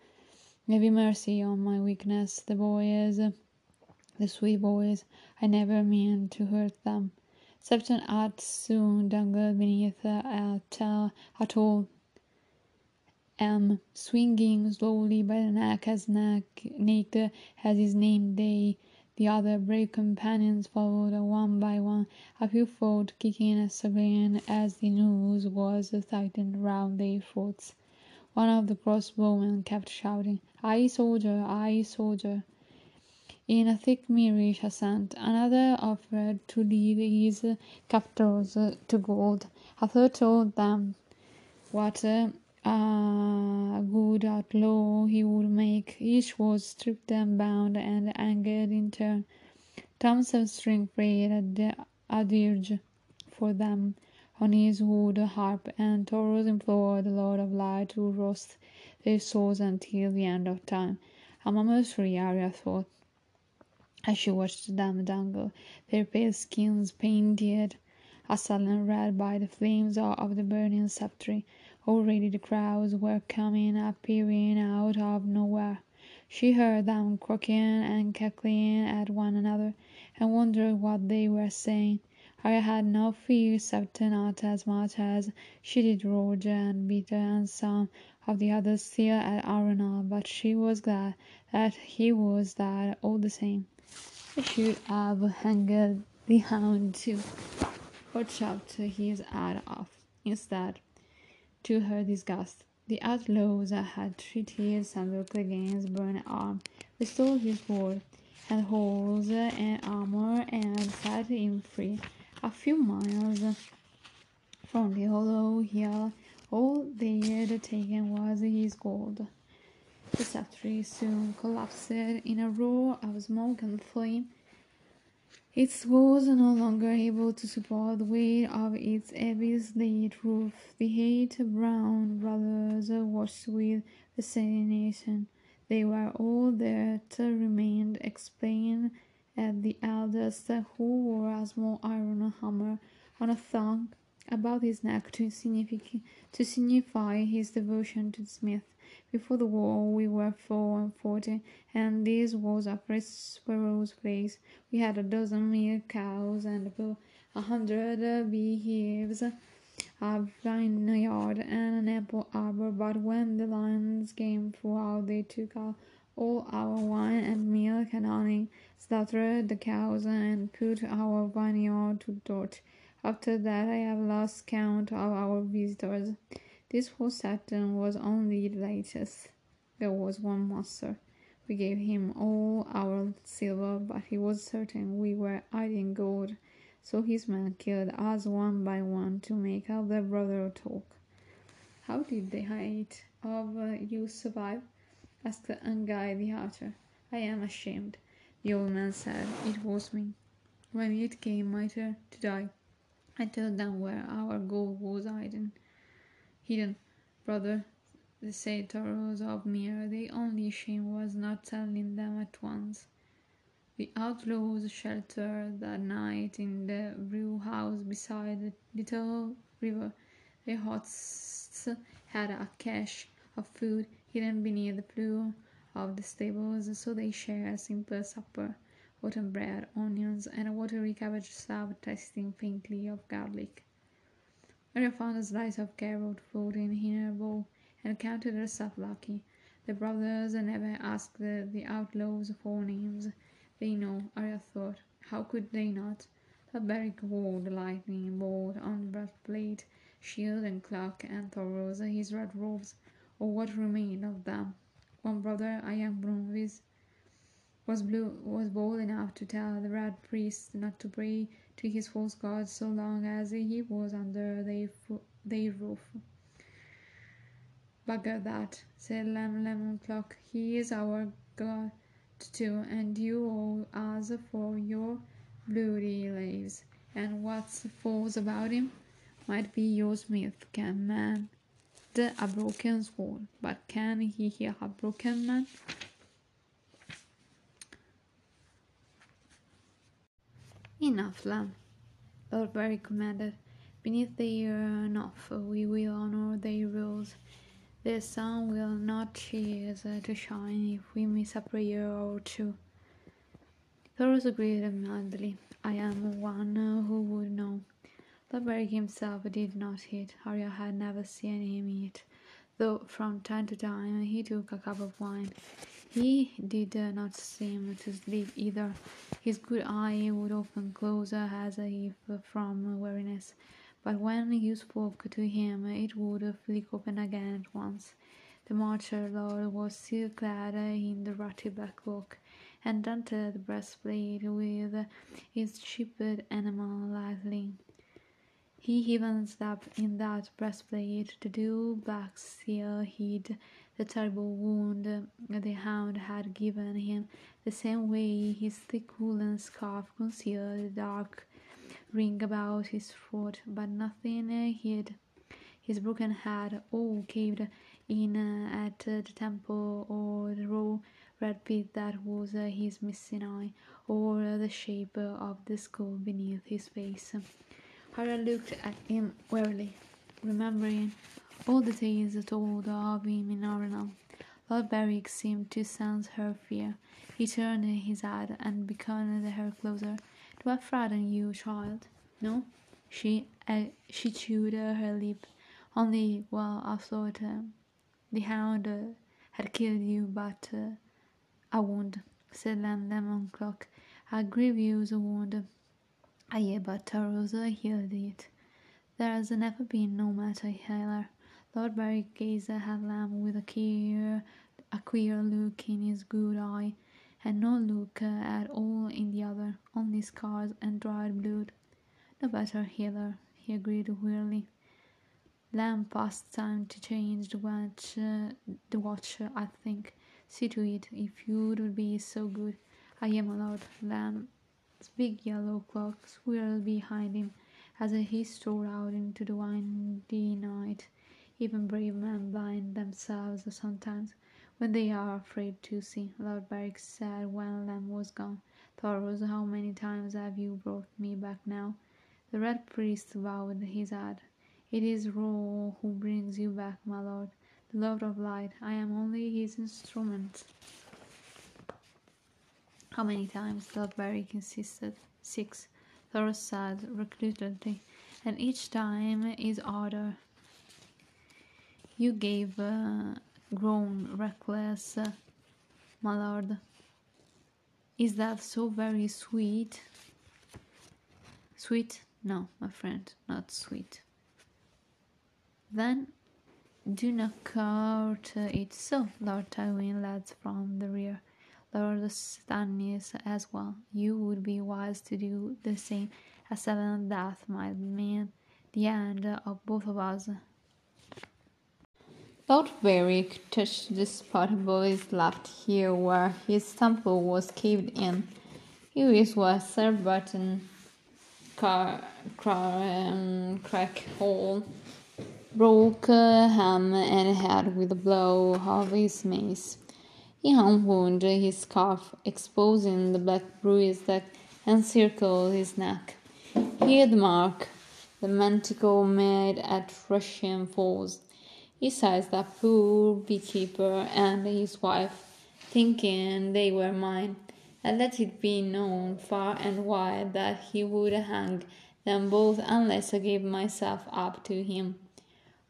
Have mercy on my weakness. The boys, the sweet boys, I never meant to hurt them. Septon Utt soon dangled beneath a tall elm, swinging slowly by the neck as neck, naked as his name day. The other brave companions followed one by one. A few fought, kicking and struggling as the noose was tightened round their throats. One of the crossbowmen kept shouting, Aye, soldier! Aye, soldier! In a thick Myrish accent. Another offered to lead his captors to gold. A third told them what a good outlaw he would make. Each was stripped and bound and angered in turn. Tom Seven-String played a dirge for them on his wood harp, and Thoros implored the Lord of Light to roast their souls until the end of time. A moment free, Arya thought as she watched them dangle, their pale skins painted a sullen red by the flames of the burning sceptre. Already the crowds were coming appearing out of nowhere. She heard them croaking and cackling at one another, and wondered what they were saying. Arya had no fear, except not as much as she did Roger and Peter and some of the others still at Harrenhal, but she was glad that he was there all the same. I should have hanged the hound too, or chopped his head off. Instead, to her disgust, the outlaws had treated Sandor Clegane's burned arm, restored his sword and holes and armor, and set him free. A few miles from the hollow hill, all they had taken was his gold. The sceptre soon collapsed in a roar of smoke and flame. Its walls no longer able to support the weight of its heavy-slate roof. The eight Brown brothers watched with fascination. They were all that remained, explained at the eldest, who wore a small iron hammer on a thong about his neck to, to signify his devotion to the smith. Before the war we were four and forty, and this was a prosperous place. We had a dozen milk cows and a hundred beehives, a vineyard, and an apple arbor. But when the lions came throughout, they took all our wine and milk and honey, slaughtered the cows, and put our vineyard to dirt. After that, I have lost count of our visitors. This whole Saturn was only the latest. There was one master. We gave him all our silver, but he was certain we were hiding gold, so his men killed us one by one to make their brother talk. How did the height of uh, you survive? asked Anguy the archer. I am ashamed, the old man said. It was me. When it came my turn to die, I told them where our gold was hidden hidden brother, the Thoros of Myr. The only shame was not telling them at once. The outlaws sheltered that night in the brew house beside the little river. Their hosts had a cache of food hidden beneath the floor of the stables, so they shared a simple supper wheaten bread, onions, and a watery cabbage salad tasting faintly of garlic. Maria found a slice of carrot floating in her bowl and counted herself lucky. The brothers never asked the, the outlaws for names. They know, Arya thought. How could they not? But Beric wore the lightning bolt on breastplate, shield and cloak, and Thoros his red robes, or what remained of them. One brother, a young Brunvis, was blue was bold enough to tell the red priest not to pray to his false gods so long as he was under their, their roof. Bugger that, said Lem Lemoncloak. He is our god too, and you owe us for your bloody lives. And what's false about him? Might be your smith can man a broken sword, but can he heal a broken man? Enough, Lem. Lord Beric commanded. Beneath the their North we will honor their rules. The sun will not cease uh, to shine if we miss a prayer or two. Thoros agreed mildly. I am one who would know. Lord himself did not eat. Arya had never seen him eat, though from time to time he took a cup of wine. He did not seem to sleep either. His good eye would often close as if from weariness, but when you spoke to him it would flick open again at once. The marcher lord was still clad in the ruddy black cloak, and daunted breastplate with its chipped enamel lightly. He even slept in that breastplate. The dull black seal hid the terrible wound the hound had given him, the same way his thick woolen scarf concealed the dark ring about his throat, but nothing hid his broken head, all caved in at the temple, or the raw red pit that was his missing eye, or the shape of the skull beneath his face. Arya looked at him warily, remembering all the told of him in Harrenhal. Lord Beric seemed to sense her fear. He turned his head and beckoned her closer. Do I frighten you, child? No? She uh, she chewed her lip. Only, well, I thought uh, the hound uh, had killed you, but uh, a wound, said Lem Lemoncloak. A grievous wound. Aye, but Thoros healed it. There has never been no matter healer. Lord Beric gazed at Lem with a queer, a queer look in his good eye, and no look at all in the other, only scars and dried blood. No better healer, he agreed wearily. Lem passed time to change the watch, uh, the watch, I think. See to it, if you would be so good. I am a lord. Lem's big yellow cloak swirled behind him as he strode out into the windy night. Even brave men blind themselves sometimes when they are afraid to see. Lord Beric said when Lem was gone. Thoros, how many times have you brought me back now? The red priest bowed his head. It is Ra who brings you back, my lord, the Lord of Light. I am only his instrument. How many times? Lord Beric insisted. Six. Thoros said reclutedly, and each time is harder. You gave uh, grown reckless, uh, my lord. Is that so very sweet? Sweet? No, my friend, not sweet. Then do not court it so, Lord Tywin led from the rear. Lord Stannis as well. You would be wise to do the same. A sudden death might mean the end of both of us. Lord Beric touched the spot his left ear where his temple was caved in. Is where Sir Burton car, car, um, crack hole broke uh, ham and head with a blow of his mace. He hung unwound his scarf, exposing the black bruise that encircled his neck. Here the mark the manticle made at Russian Falls he sized up poor beekeeper and his wife, thinking they were mine, and let it be known far and wide that he would hang them both unless I gave myself up to him.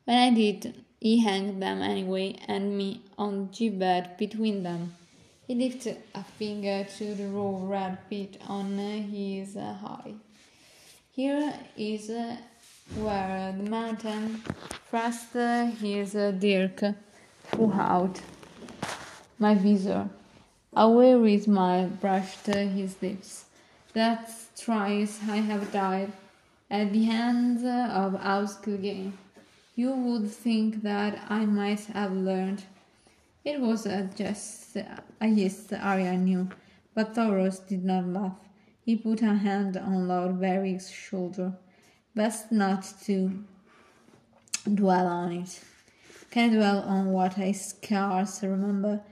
When I did, he hanged them anyway, and me on gibbet between them. He lifted a finger to the raw red pit on his eye. Here is where uh, the mountain thrust his uh, uh, dirk throughout my visor. A weary smile brushed his lips. That thrice I have died at the hands of Ausgelgain. You would think that I might have learned. It was a jest, a jest Arya knew, but Thoros did not laugh. He put a hand on Lord Beric's shoulder. Best not to dwell on it. Can dwell on what I scarce remember.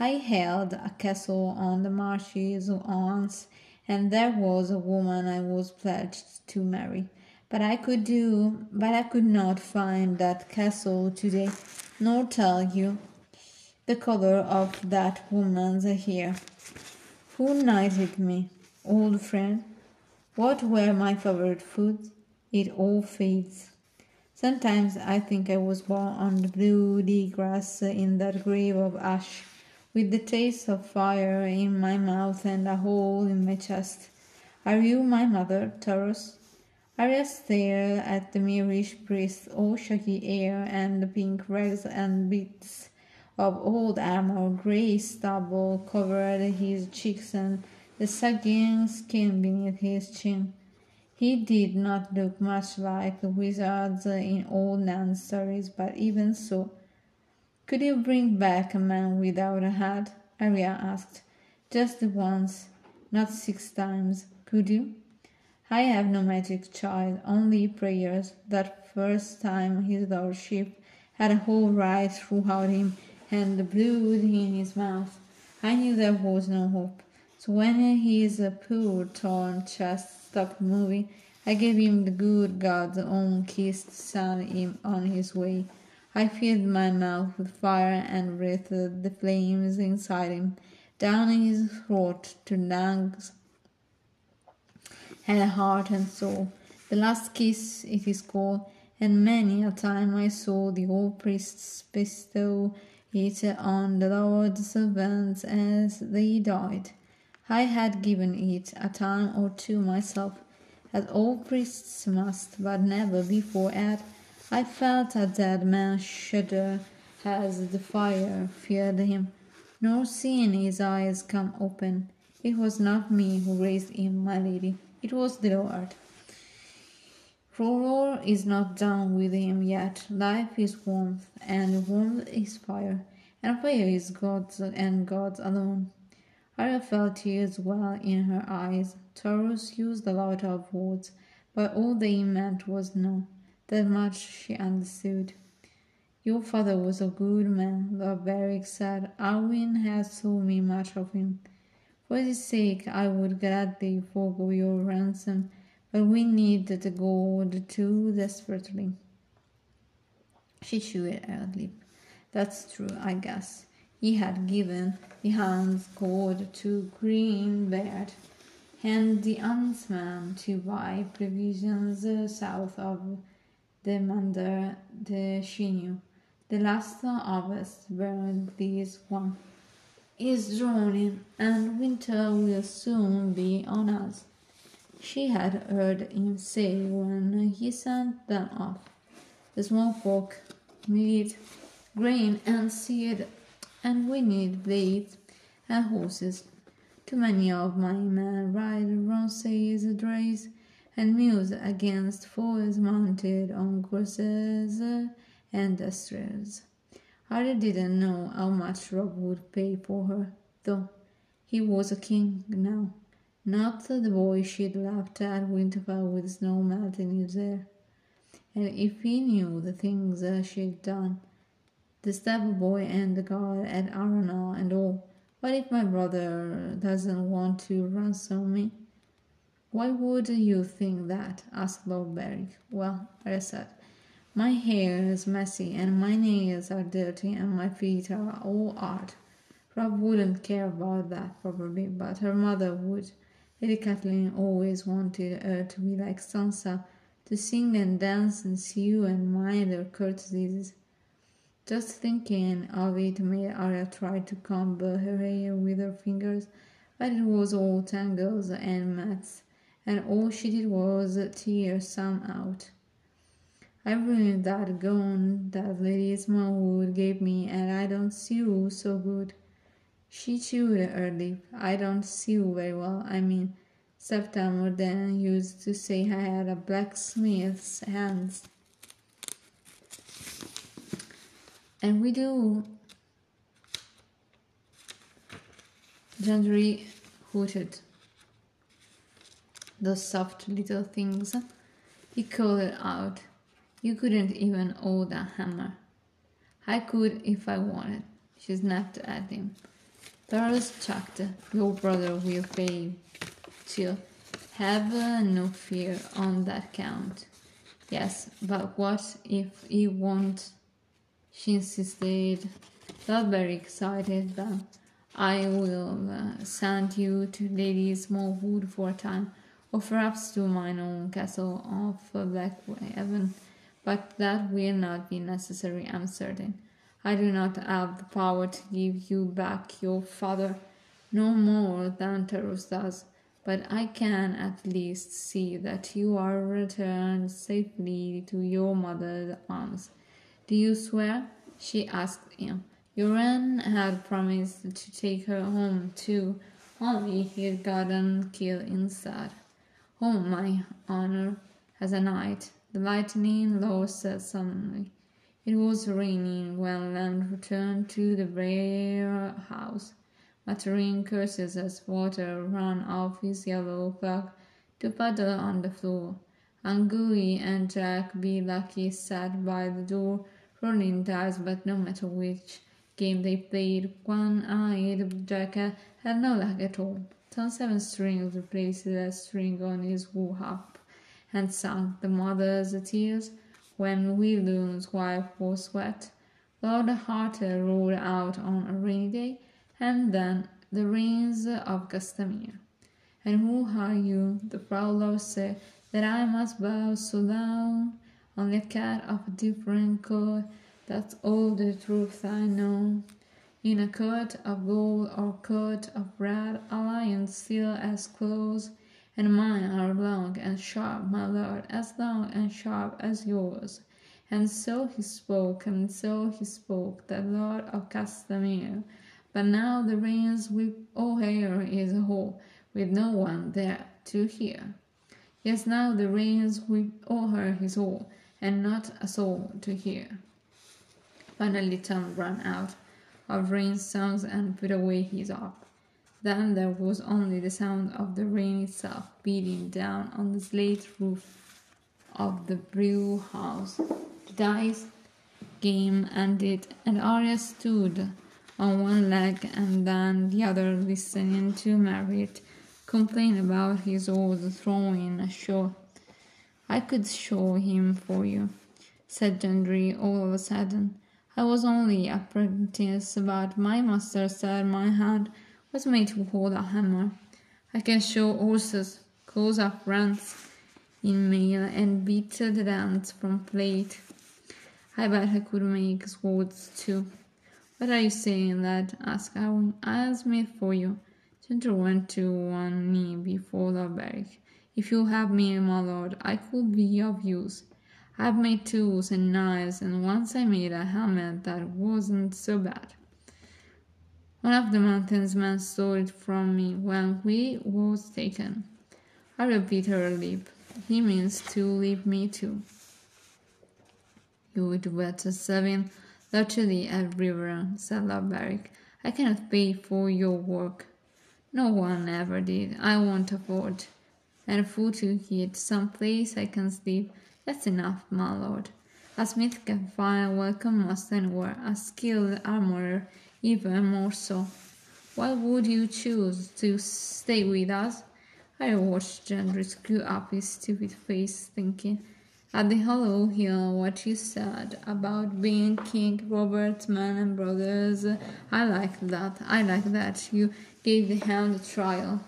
I held a castle on the marshes once, and there was a woman I was pledged to marry. But I could do, but I could not find that castle today, nor tell you the color of that woman's hair. Who knighted me, old friend? What were my favorite foods? It all fades. Sometimes I think I was born on the bloody grass in that grave of ash, with the taste of fire in my mouth and a hole in my chest. Are you my mother, Thoros? Arya stared at the Myrish priest, all shaggy hair and the pink rags and bits of old armor, grey stubble covered his cheeks and the sagging skin beneath his chin. He did not look much like the wizards in old Nan's stories, but even so. Could you bring back a man without a head? Arya asked. Just once, not six times, could you? I have no magic, child, only prayers. That first time his lordship had a hole right throughout him and the blood in his mouth. I knew there was no hope. So when his poor torn chest stopped moving, I gave him the good God's own kiss send him on his way. I filled my mouth with fire and breathed the flames inside him, down his throat to lungs and heart and soul. The last kiss it is called, and many a time I saw the old priests bestow it on the Lord's servants as they died. I had given it a time or two myself, as all priests must, but never before had I felt a dead man shudder uh, as the fire feared him, nor seen his eyes come open. It was not me who raised him, my lady, it was the Lord. R'hllor is not done with him yet. Life is warmth, and warmth is fire, and fire is God's and God's alone. Arya felt tears well in her eyes. Thoros used a lot of words, but all they meant was no. That much she understood. Your father was a good man, Lord Beric said. Harwin has told me much of him. For his sake I would gladly forego your ransom, but we need the gold too desperately. She chewed her lip. That's true, I guess. He had given the hound's gold to Greenbeard and the huntsman to buy provisions uh, south of the Mander de Chinu. The last us burned this one is drawing, and winter will soon be on us. She had heard him say when he sent them off. The small folk need grain and seed and we need blades and uh, horses. Too many of my men ride rounceys drays and mules against foes mounted on horses and destriers. I didn't know how much Robb would pay for her, though he was a king now, not the boy she'd laughed at Winterfell with snow melting in his hair. And if he knew the things she'd done, the stable boy and the guard at Harrenhal and all. What if my brother doesn't want to ransom me? Why would you think that? asked Lord Beric. Well, I said, my hair is messy and my nails are dirty and my feet are all art. Robb wouldn't care about that probably, but her mother would. Lady Catelyn always wanted her to be like Sansa, to sing and dance and sew and mind her courtesies. Just thinking of it made Arya try to comb her hair with her fingers, but it was all tangles and mats, and all she did was tear some out. I ruined that gown that Lady Smallwood gave me, and I don't sew so good. She chewed her lip. I don't sew very well. I mean, Septa Mordane used to say I had a blacksmith's hands. And we do. Gendry hooted. Those soft little things. He called out. You couldn't even hold a hammer. I could if I wanted. She snapped at him. Thoros chucked. Your brother will pay. Chill. Have uh, no fear on that count. Yes, but what if he won't? She insisted, not very excited, but I will uh, send you to Lady Smallwood for a time, or perhaps to mine own castle of Blackhaven, but that will not be necessary, I'm certain. I do not have the power to give you back your father, no more than Thoros does, but I can at least see that you are returned safely to your mother's arms. Do you swear? she asked him. Yoren had promised to take her home too, only he'd gotten killed instead. Oh, my honor as a knight, the lightning law said suddenly. It was raining when Lem returned to the Breyer house, muttering curses as water ran off his yellow cloak to puddle on the floor. Anguy and Jack-Be-Lucky sat by the door, rolling dice, but no matter which game they played, one-eyed Jack had no luck at all. Some seven strings replaced a string on his wool harp, and sung the mother's tears when William's wife was wet. Lord Harter rode out on a rainy day, and then the rains of Castamere. And who are you, the prowler said, that I must bow so low? Only cat of different coat, that's all the truth I know. In a coat of gold or coat of red, a lion still as close, and mine are long and sharp, my lord, as long and sharp as yours. And so he spoke, and so he spoke, the lord of Castamere. But now the rains whip O'Hare is whole, with no one there to hear. Yes, now the rains whip O'Hare is whole, and not a soul to hear. Finally Tom ran out of rain songs and put away his harp. Then there was only the sound of the rain itself beating down on the slate roof of the brew house. The dice game ended, and Arya stood on one leg and then the other listening to Merrit complain about his old throwing ashore. I could show him for you, said Gendry all of a sudden. I was only apprentice, but my master said my hand was made to hold a hammer. I can show horses, close up rents in mail, and beat the dance from plate. I bet I could make swords too. What are you saying, lad? asked Harwin. I'll smith for you. Gendry went to one knee before the Beric. If you have me, my lord, I could be of use. I've made tools and knives, and once I made a helmet that wasn't so bad. One of the mountains men stole it from me when we was taken. Arya bit her lip. He means to leave me too. You would better serve literally everywhere, said Lord Beric. I cannot pay for your work. No one ever did. I won't afford. And food to eat, some place I can sleep, that's enough, my lord. A smith can find a welcome most anywhere, a skilled armorer even more so. Why would you choose to stay with us? I watched Gendry screw up his stupid face, thinking at the Hollow Hill what you said about being King Robert's man and brothers. I like that. I like that you gave the hound a trial.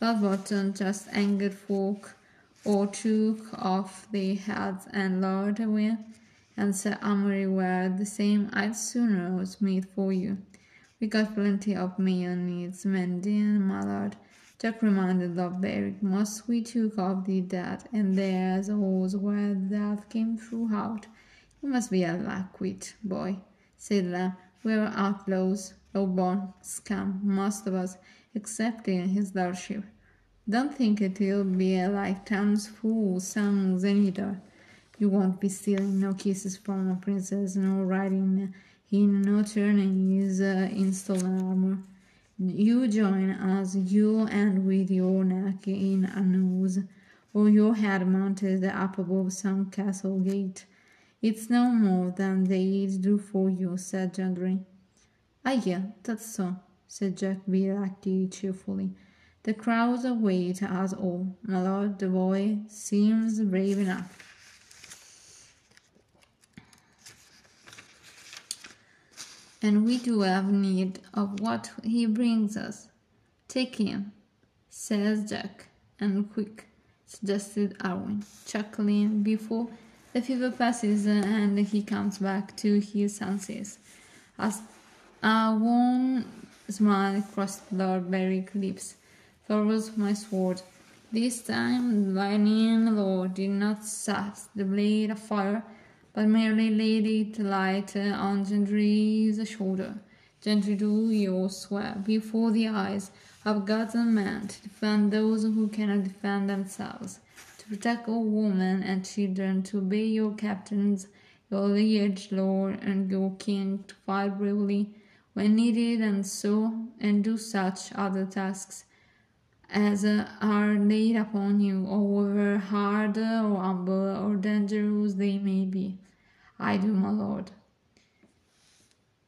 That wasn't just angered folk or took off their hats and lured away, and said Amory were the same, I'd sooner was made for you. We got plenty of needs mending, my lord. Jack reminded of Beric, most we took off the dead, and there's always where that came throughout. You must be a lackwit boy, said Lem. We're outlaws, low-born scum, most of us, excepting his lordship. Don't think it'll be like Tom's fool songs either. You won't be stealing no kisses from a princess, no riding in, no turning his uh, in stolen armor. You join us, you and with your neck in a noose, or your head mounted up above some castle gate. It's no more than they do for you, said Gendry. Ah, yeah, that's so, said Jack B. Cheerfully. The crowds await us all. My lord, the boy seems brave enough. And we do have need of what he brings us. Take him, says Jack, and quick, suggested Harwin, chuckling before the fever passes and he comes back to his senses. As a smile Lord Beric's lips, throws my sword. This time the lightning lord did not set the blade afire, but merely laid it light on Gendry's shoulder. gently do your swear before the eyes of gods and men to defend those who cannot defend themselves, to protect all women and children, to obey your captains, your liege lord, and your king, to fight bravely when needed, and so and do such other tasks as are laid upon you, however hard or humble or dangerous they may be. I do, my lord.